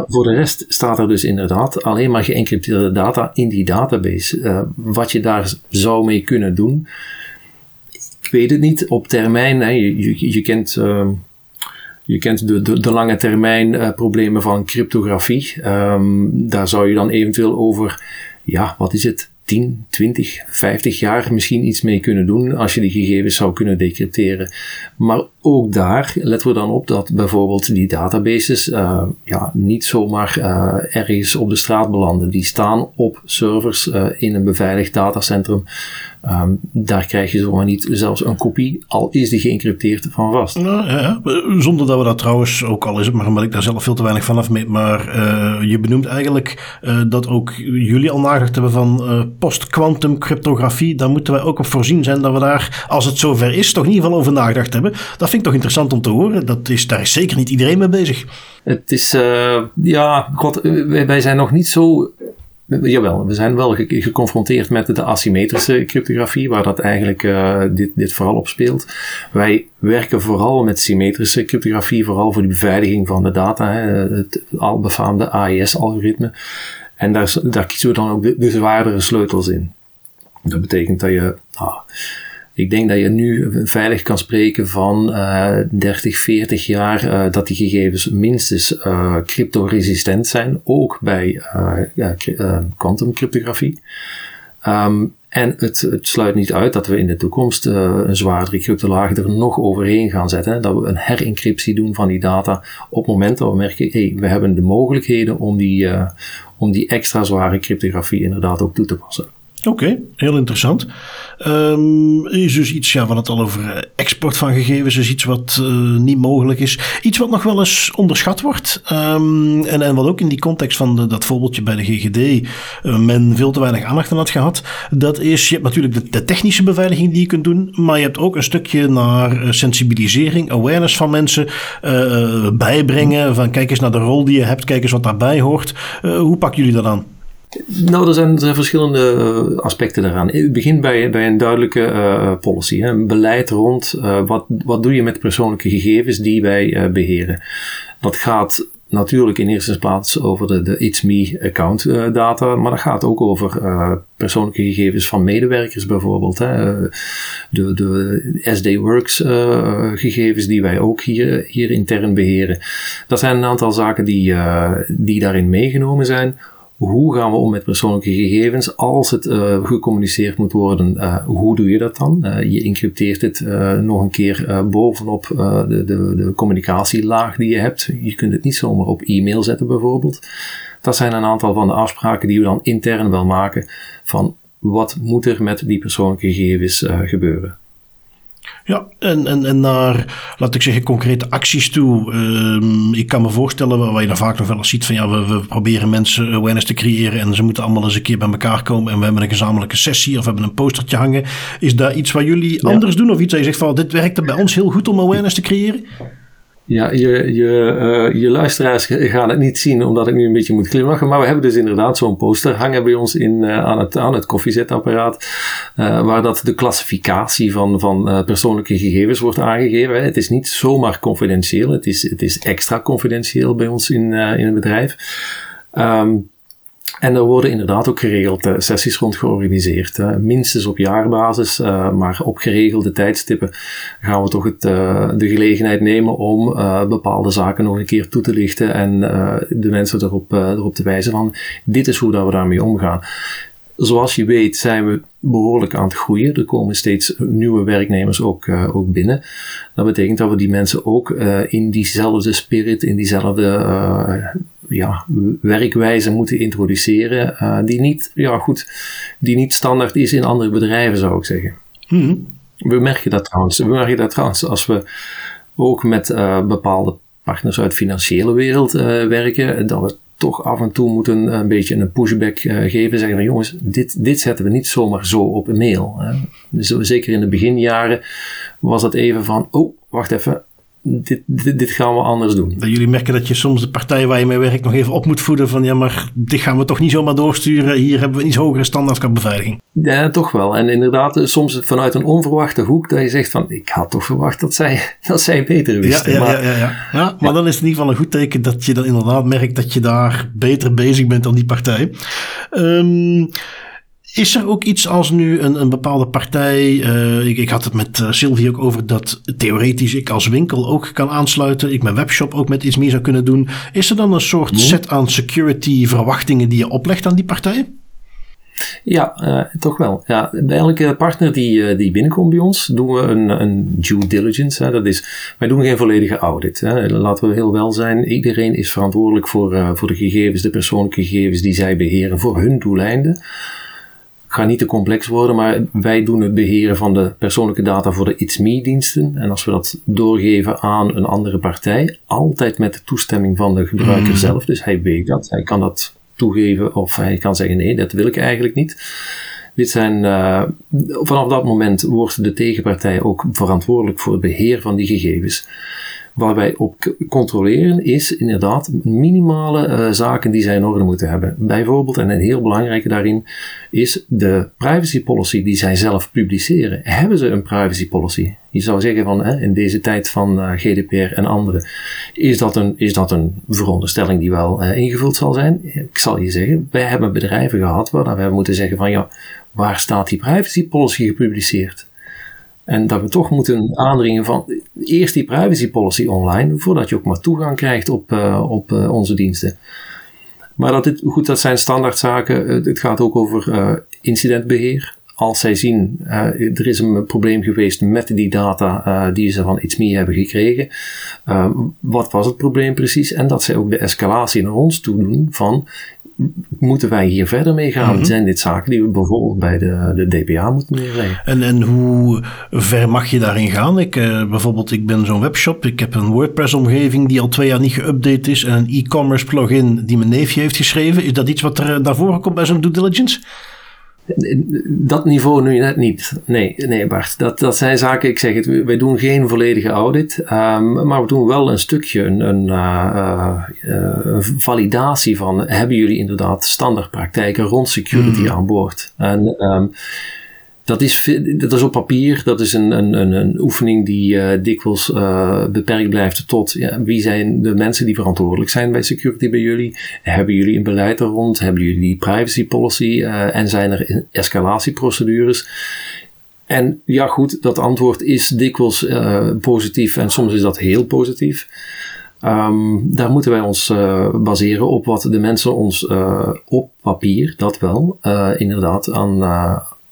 voor de rest staat er dus inderdaad alleen maar geëncrypteerde data in die database. wat je daar zou mee kunnen doen, ik weet het niet. Op termijn, hè, je, je, je kent je kent de, de, lange termijn uh, problemen van cryptografie. Um, daar zou je dan eventueel over, ja, wat is het, 10, 20, 50 jaar misschien iets mee kunnen doen als je die gegevens zou kunnen decrypteren. Maar ook daar letten we dan op dat bijvoorbeeld die databases uh, ja, niet zomaar uh, ergens op de straat belanden. Die staan op servers uh, in een beveiligd datacentrum. Um, daar krijg je zomaar niet zelfs een kopie, al is die geëncrypteerd van vast. Ja, zonder dat we dat trouwens, ook al is het maar omdat ik daar zelf veel te weinig van af mee, maar je benoemt eigenlijk dat ook jullie al nagedacht hebben van post-quantum cryptografie. Daar moeten wij ook op voorzien zijn dat we daar, als het zover is, toch in ieder geval over nagedacht hebben. Dat vind ik toch interessant om te horen. Dat is, daar is zeker niet iedereen mee bezig. Het is, uh, ja, god, wij zijn nog niet zo Jawel, we zijn wel geconfronteerd met de asymmetrische cryptografie, waar dat eigenlijk dit, dit vooral op speelt. Wij werken vooral met symmetrische cryptografie, vooral voor de beveiliging van de data, hè, het al befaamde AES-algoritme. En daar, daar kiezen we dan ook de, de zwaardere sleutels in. Dat betekent dat je, ah, ik denk dat je nu veilig kan spreken van uh, 30, 40 jaar uh, dat die gegevens minstens uh, cryptoresistent zijn, ook bij uh, quantum cryptografie. Um, En het, het, sluit niet uit dat we in de toekomst een zwaardere cryptolaag er nog overheen gaan zetten. Dat we een herincryptie doen van die data op het moment dat we merken, hey, we hebben de mogelijkheden om die, om die extra zware cryptografie inderdaad ook toe te passen. Oké, heel interessant. Um, is dus iets, ja, we het al over eh, export van gegevens, is iets wat uh, niet mogelijk is. Iets wat nog wel eens onderschat wordt. Um, en, en wat ook in die context van de, dat voorbeeldje bij de GGD uh, men veel te weinig aandacht aan had gehad. Dat is, je hebt natuurlijk de, de, technische beveiliging die je kunt doen, maar je hebt ook een stukje naar sensibilisering, awareness van mensen bijbrengen. Van kijk eens naar de rol die je hebt, kijk eens wat daarbij hoort. hoe pakken jullie dat aan? Nou, er zijn, er verschillende eh, aspecten daaraan. Het begint bij, bij een duidelijke uh, policy, een beleid rond uh, wat, wat doe je met persoonlijke gegevens die wij beheren. Dat gaat natuurlijk in eerste plaats over de, de It's Me account data, maar dat gaat ook over persoonlijke gegevens van medewerkers bijvoorbeeld. Hè. De, de SD Works gegevens die wij ook hier, hier intern beheren. Dat zijn een aantal zaken die, die daarin meegenomen zijn hoe gaan we om met persoonlijke gegevens als het uh, gecommuniceerd moet worden? Uh, hoe doe je dat dan? Uh, je encrypteert het nog een keer bovenop de, de, de communicatielaag die je hebt. Je kunt het niet zomaar op e-mail zetten bijvoorbeeld. Dat zijn een aantal van de afspraken die we dan intern wel maken van wat moet er met die persoonlijke gegevens gebeuren. Ja, en, en, en naar, laat ik zeggen, concrete acties toe. Um, ik kan me voorstellen, waar, waar je dan vaak nog wel eens ziet van ja, we, we proberen mensen awareness te creëren en ze moeten allemaal eens een keer bij elkaar komen en we hebben een gezamenlijke sessie of we hebben een postertje hangen. Is daar iets wat jullie anders doen of iets waar je zegt van dit werkt er bij ons heel goed om awareness te creëren? Ja, je, je, uh, je luisteraars gaan het niet zien omdat ik nu een beetje moet glimlachen. Maar we hebben dus inderdaad zo'n poster hangen bij ons in, uh, aan, het, aan het koffiezetapparaat. Uh, waar dat de klassificatie van, van persoonlijke gegevens wordt aangegeven. Het is niet zomaar confidentieel. Het is, het is extra confidentieel bij ons in, in het bedrijf. Um, en er worden inderdaad ook geregeld uh, sessies rond georganiseerd. Uh, minstens op jaarbasis, uh, maar op geregelde tijdstippen gaan we toch het, de gelegenheid nemen om bepaalde zaken nog een keer toe te lichten en de mensen erop, erop te wijzen van dit is hoe dat we daarmee omgaan. Zoals je weet zijn we behoorlijk aan het groeien. Er komen steeds nieuwe werknemers ook, ook binnen. Dat betekent dat we die mensen ook in diezelfde spirit, in diezelfde ja, werkwijze moeten introduceren. die, niet, ja, goed, die niet standaard is in andere bedrijven, zou ik zeggen. Mm We merken dat trouwens. We merken dat trouwens als we ook met bepaalde partners uit de financiële wereld werken. Dat we toch af en toe moeten een beetje een pushback geven. Zeggen van jongens, dit, dit zetten we niet zomaar zo op een mail. Hè. Dus zeker in de beginjaren was het even van, oh, wacht even, dit, dit, dit, gaan we anders doen. Dat jullie merken dat je soms de partij waar je mee werkt nog even op moet voeden van ja, maar dit gaan we toch niet zomaar doorsturen. Hier hebben we een iets hogere standaard qua beveiliging. Ja, toch wel. En inderdaad, soms vanuit een onverwachte hoek dat je zegt van ik had toch verwacht dat zij, dat zij beter wisten. Ja, ja, maar, ja, ja, ja. ja maar dan is het in ieder geval een goed teken dat je dan inderdaad merkt dat je daar beter bezig bent dan die partij. Um, is er ook iets als nu een, een bepaalde partij, uh, ik, ik, had het met uh, Sylvie ook over dat theoretisch ik als winkel ook kan aansluiten, ik mijn webshop ook met iets meer zou kunnen doen. Is er dan een soort nee. set aan security verwachtingen die je oplegt aan die partij? Ja, uh, toch wel. Ja, bij elke partner die, die binnenkomt bij ons doen we een, een due diligence. Hè. Dat is, wij doen geen volledige audit. Hè. Laten we heel wel zijn. Iedereen is verantwoordelijk voor, voor de gegevens, de persoonlijke gegevens die zij beheren voor hun doeleinden ga niet te complex worden, maar wij doen het beheren van de persoonlijke data voor de It's Me diensten. En als we dat doorgeven aan een andere partij, altijd met de toestemming van de gebruiker mm. zelf. Dus hij weet dat, hij kan dat toegeven of hij kan zeggen nee, dat wil ik eigenlijk niet. Dit zijn, uh, vanaf dat moment wordt de tegenpartij ook verantwoordelijk voor het beheer van die gegevens. Waar wij op controleren is inderdaad minimale uh, zaken die zij in orde moeten hebben. Bijvoorbeeld, en een heel belangrijke daarin, is de privacy policy die zij zelf publiceren. Hebben ze een privacy policy? Je zou zeggen van hè, in deze tijd van uh, GDPR en andere, is dat een, is dat een veronderstelling die wel uh, ingevuld zal zijn? Ik zal je zeggen, wij hebben bedrijven gehad waar we hebben moeten zeggen van ja, waar staat die privacy policy gepubliceerd? En dat we toch moeten aandringen van eerst die privacy policy online, voordat je ook maar toegang krijgt op, uh, op uh, onze diensten. Maar dat dit, goed, dat zijn standaardzaken. Het gaat ook over incidentbeheer. als zij zien, er is een probleem geweest met die data die ze van iets meer hebben gekregen. Wat was het probleem precies? En dat zij ook de escalatie naar ons toe doen van, moeten wij hier verder mee gaan? Mm Zijn dit zaken die we bijvoorbeeld bij de, de DPA moeten neerleggen? En, en hoe ver mag je daarin gaan? Ik, bijvoorbeeld, ik ben zo'n webshop, ik heb een WordPress-omgeving die al twee jaar niet geüpdate is en een e-commerce plugin die mijn neefje heeft geschreven. Is dat iets wat er naar voren komt bij zo'n due diligence? Dat niveau nu net niet. Nee, nee Bart. Dat, dat zijn zaken, ik zeg het, wij doen geen volledige audit. Um, maar we doen wel een stukje, een, een uh, uh, validatie van, hebben jullie inderdaad standaardpraktijken rond security mm. aan boord? En um, dat is, dat is op papier, dat is een, een, een, oefening die uh, dikwijls uh, beperkt blijft tot ja, wie zijn de mensen die verantwoordelijk zijn bij security bij jullie? Hebben jullie een beleid er rond? Hebben jullie privacy policy? Uh, en zijn er escalatieprocedures? En ja, goed, dat antwoord is dikwijls positief en soms is dat heel positief. Um, daar moeten wij ons baseren op wat de mensen ons op papier, dat wel, inderdaad aan,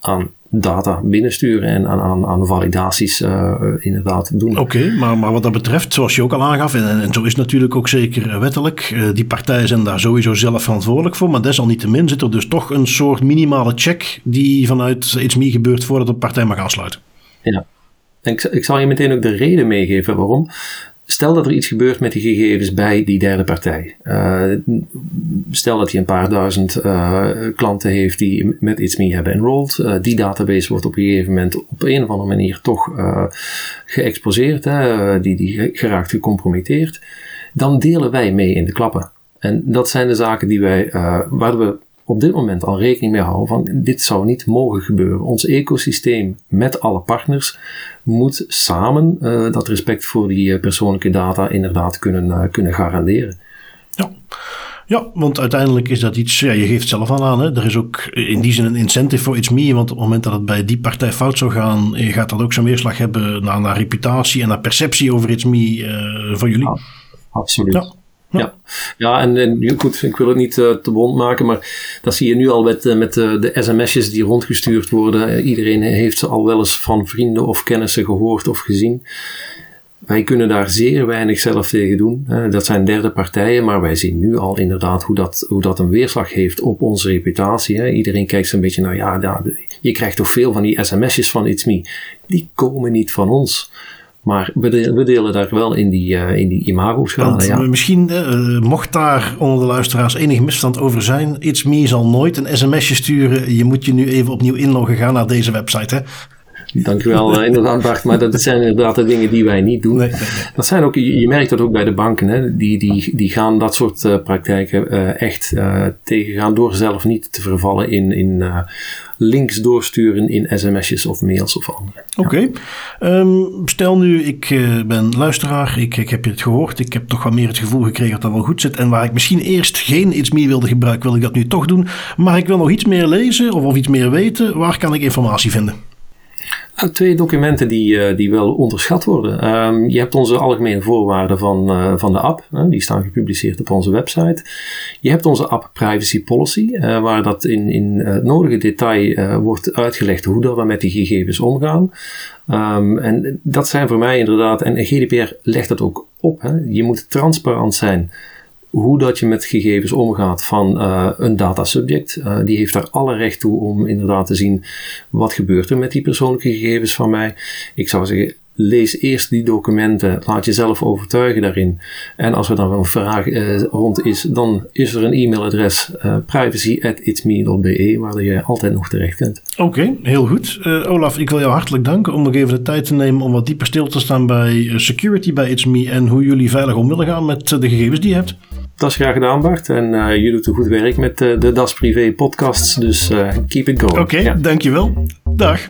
aan data binnensturen en aan, aan, aan validaties uh, inderdaad doen. Oké, maar, maar wat dat betreft, zoals je ook al aangaf, en, en zo is het natuurlijk ook zeker wettelijk, uh, die partijen zijn daar sowieso zelf verantwoordelijk voor, maar desalniettemin zit er dus toch een soort minimale check die vanuit iets meer gebeurt voordat een partij mag aansluiten. Ja, ik, ik zal je meteen ook de reden meegeven waarom. Stel dat er iets gebeurt met die gegevens bij die derde partij. Uh, stel dat hij een paar duizend uh, klanten heeft die met iets meer hebben enrolled. Uh, die database wordt op een gegeven moment op een of andere manier toch geëxposeerd. Hè, die, die geraakt gecompromitteerd. Dan delen wij mee in de klappen. En dat zijn de zaken die wij, waar we op dit moment al rekening mee houden van dit zou niet mogen gebeuren. Ons ecosysteem met alle partners moet samen uh, dat respect voor die uh, persoonlijke data inderdaad kunnen, uh, kunnen garanderen. Ja. Ja, want uiteindelijk is dat iets, ja, je geeft zelf al aan, hè? er is ook in die zin een incentive voor iets meer, want op het moment dat het bij die partij fout zou gaan, gaat dat ook zo'n weerslag hebben naar, naar reputatie en naar perceptie over iets meer van jullie. Ja, absoluut. Ja. Ja, ja en, goed, ik wil het niet uh, te bond maken, maar dat zie je nu al met, uh, met uh, de sms'jes die rondgestuurd worden. iedereen heeft ze al wel eens van vrienden of kennissen gehoord of gezien. Wij kunnen daar zeer weinig zelf tegen doen. dat zijn derde partijen, maar wij zien nu al inderdaad hoe dat, hoe dat een weerslag heeft op onze reputatie. Iedereen kijkt zo'n beetje naar, ja, ja, je krijgt toch veel van die sms'jes van It's Me. Die komen niet van ons. Maar we, we, delen daar wel in die, uh, in die imago-schade. Ja. Misschien, uh, mocht daar onder de luisteraars enig misstand over zijn, It's Me zal nooit een sms'je sturen. Je moet je nu even opnieuw inloggen gaan naar deze website. Hè? Dankjewel, uh, inderdaad Bart. Maar dat zijn inderdaad de dingen die wij niet doen. Nee, nee, nee. Dat zijn ook, je merkt dat ook bij de banken. Hè? Die, die, die gaan dat soort praktijken echt tegengaan door zelf niet te vervallen in, in links doorsturen in sms'jes of mails of andere. Oké. Um, stel nu, ik uh, ben luisteraar, ik, ik heb je het gehoord, ik heb toch wat meer het gevoel gekregen dat dat wel goed zit. En waar ik misschien eerst geen iets meer wilde gebruiken, wil ik dat nu toch doen. Maar ik wil nog iets meer lezen of, of iets meer weten. Waar kan ik informatie vinden? Twee documenten die, uh, die wel onderschat worden. Um, je hebt onze algemene voorwaarden van, uh, van de app. Die staan gepubliceerd op onze website. Je hebt onze app Privacy Policy. waar dat in, in het nodige detail wordt uitgelegd hoe dat we met die gegevens omgaan. Um, en dat zijn voor mij inderdaad, en GDPR legt dat ook op. Hè. Je moet transparant zijn hoe dat je met gegevens omgaat van uh, een data subject. Uh, die heeft daar alle recht toe om inderdaad te zien wat gebeurt er met die persoonlijke gegevens van mij. Ik zou zeggen, lees eerst die documenten, laat jezelf overtuigen daarin. En als er dan een vraag uh, rond is, dan is er een e-mailadres privacy@itsme.be waar je altijd nog terecht kunt. Oké, heel goed. Olaf, ik wil jou hartelijk danken om nog even de tijd te nemen om wat dieper stil te staan bij security bij It's Me en hoe jullie veilig om willen gaan met de gegevens die je hebt. Dat is graag gedaan, Bart. En uh, je doet een goed werk met uh, de Das Privé podcasts. Dus uh, keep it going. Oké, okay, ja. dankjewel. Dag.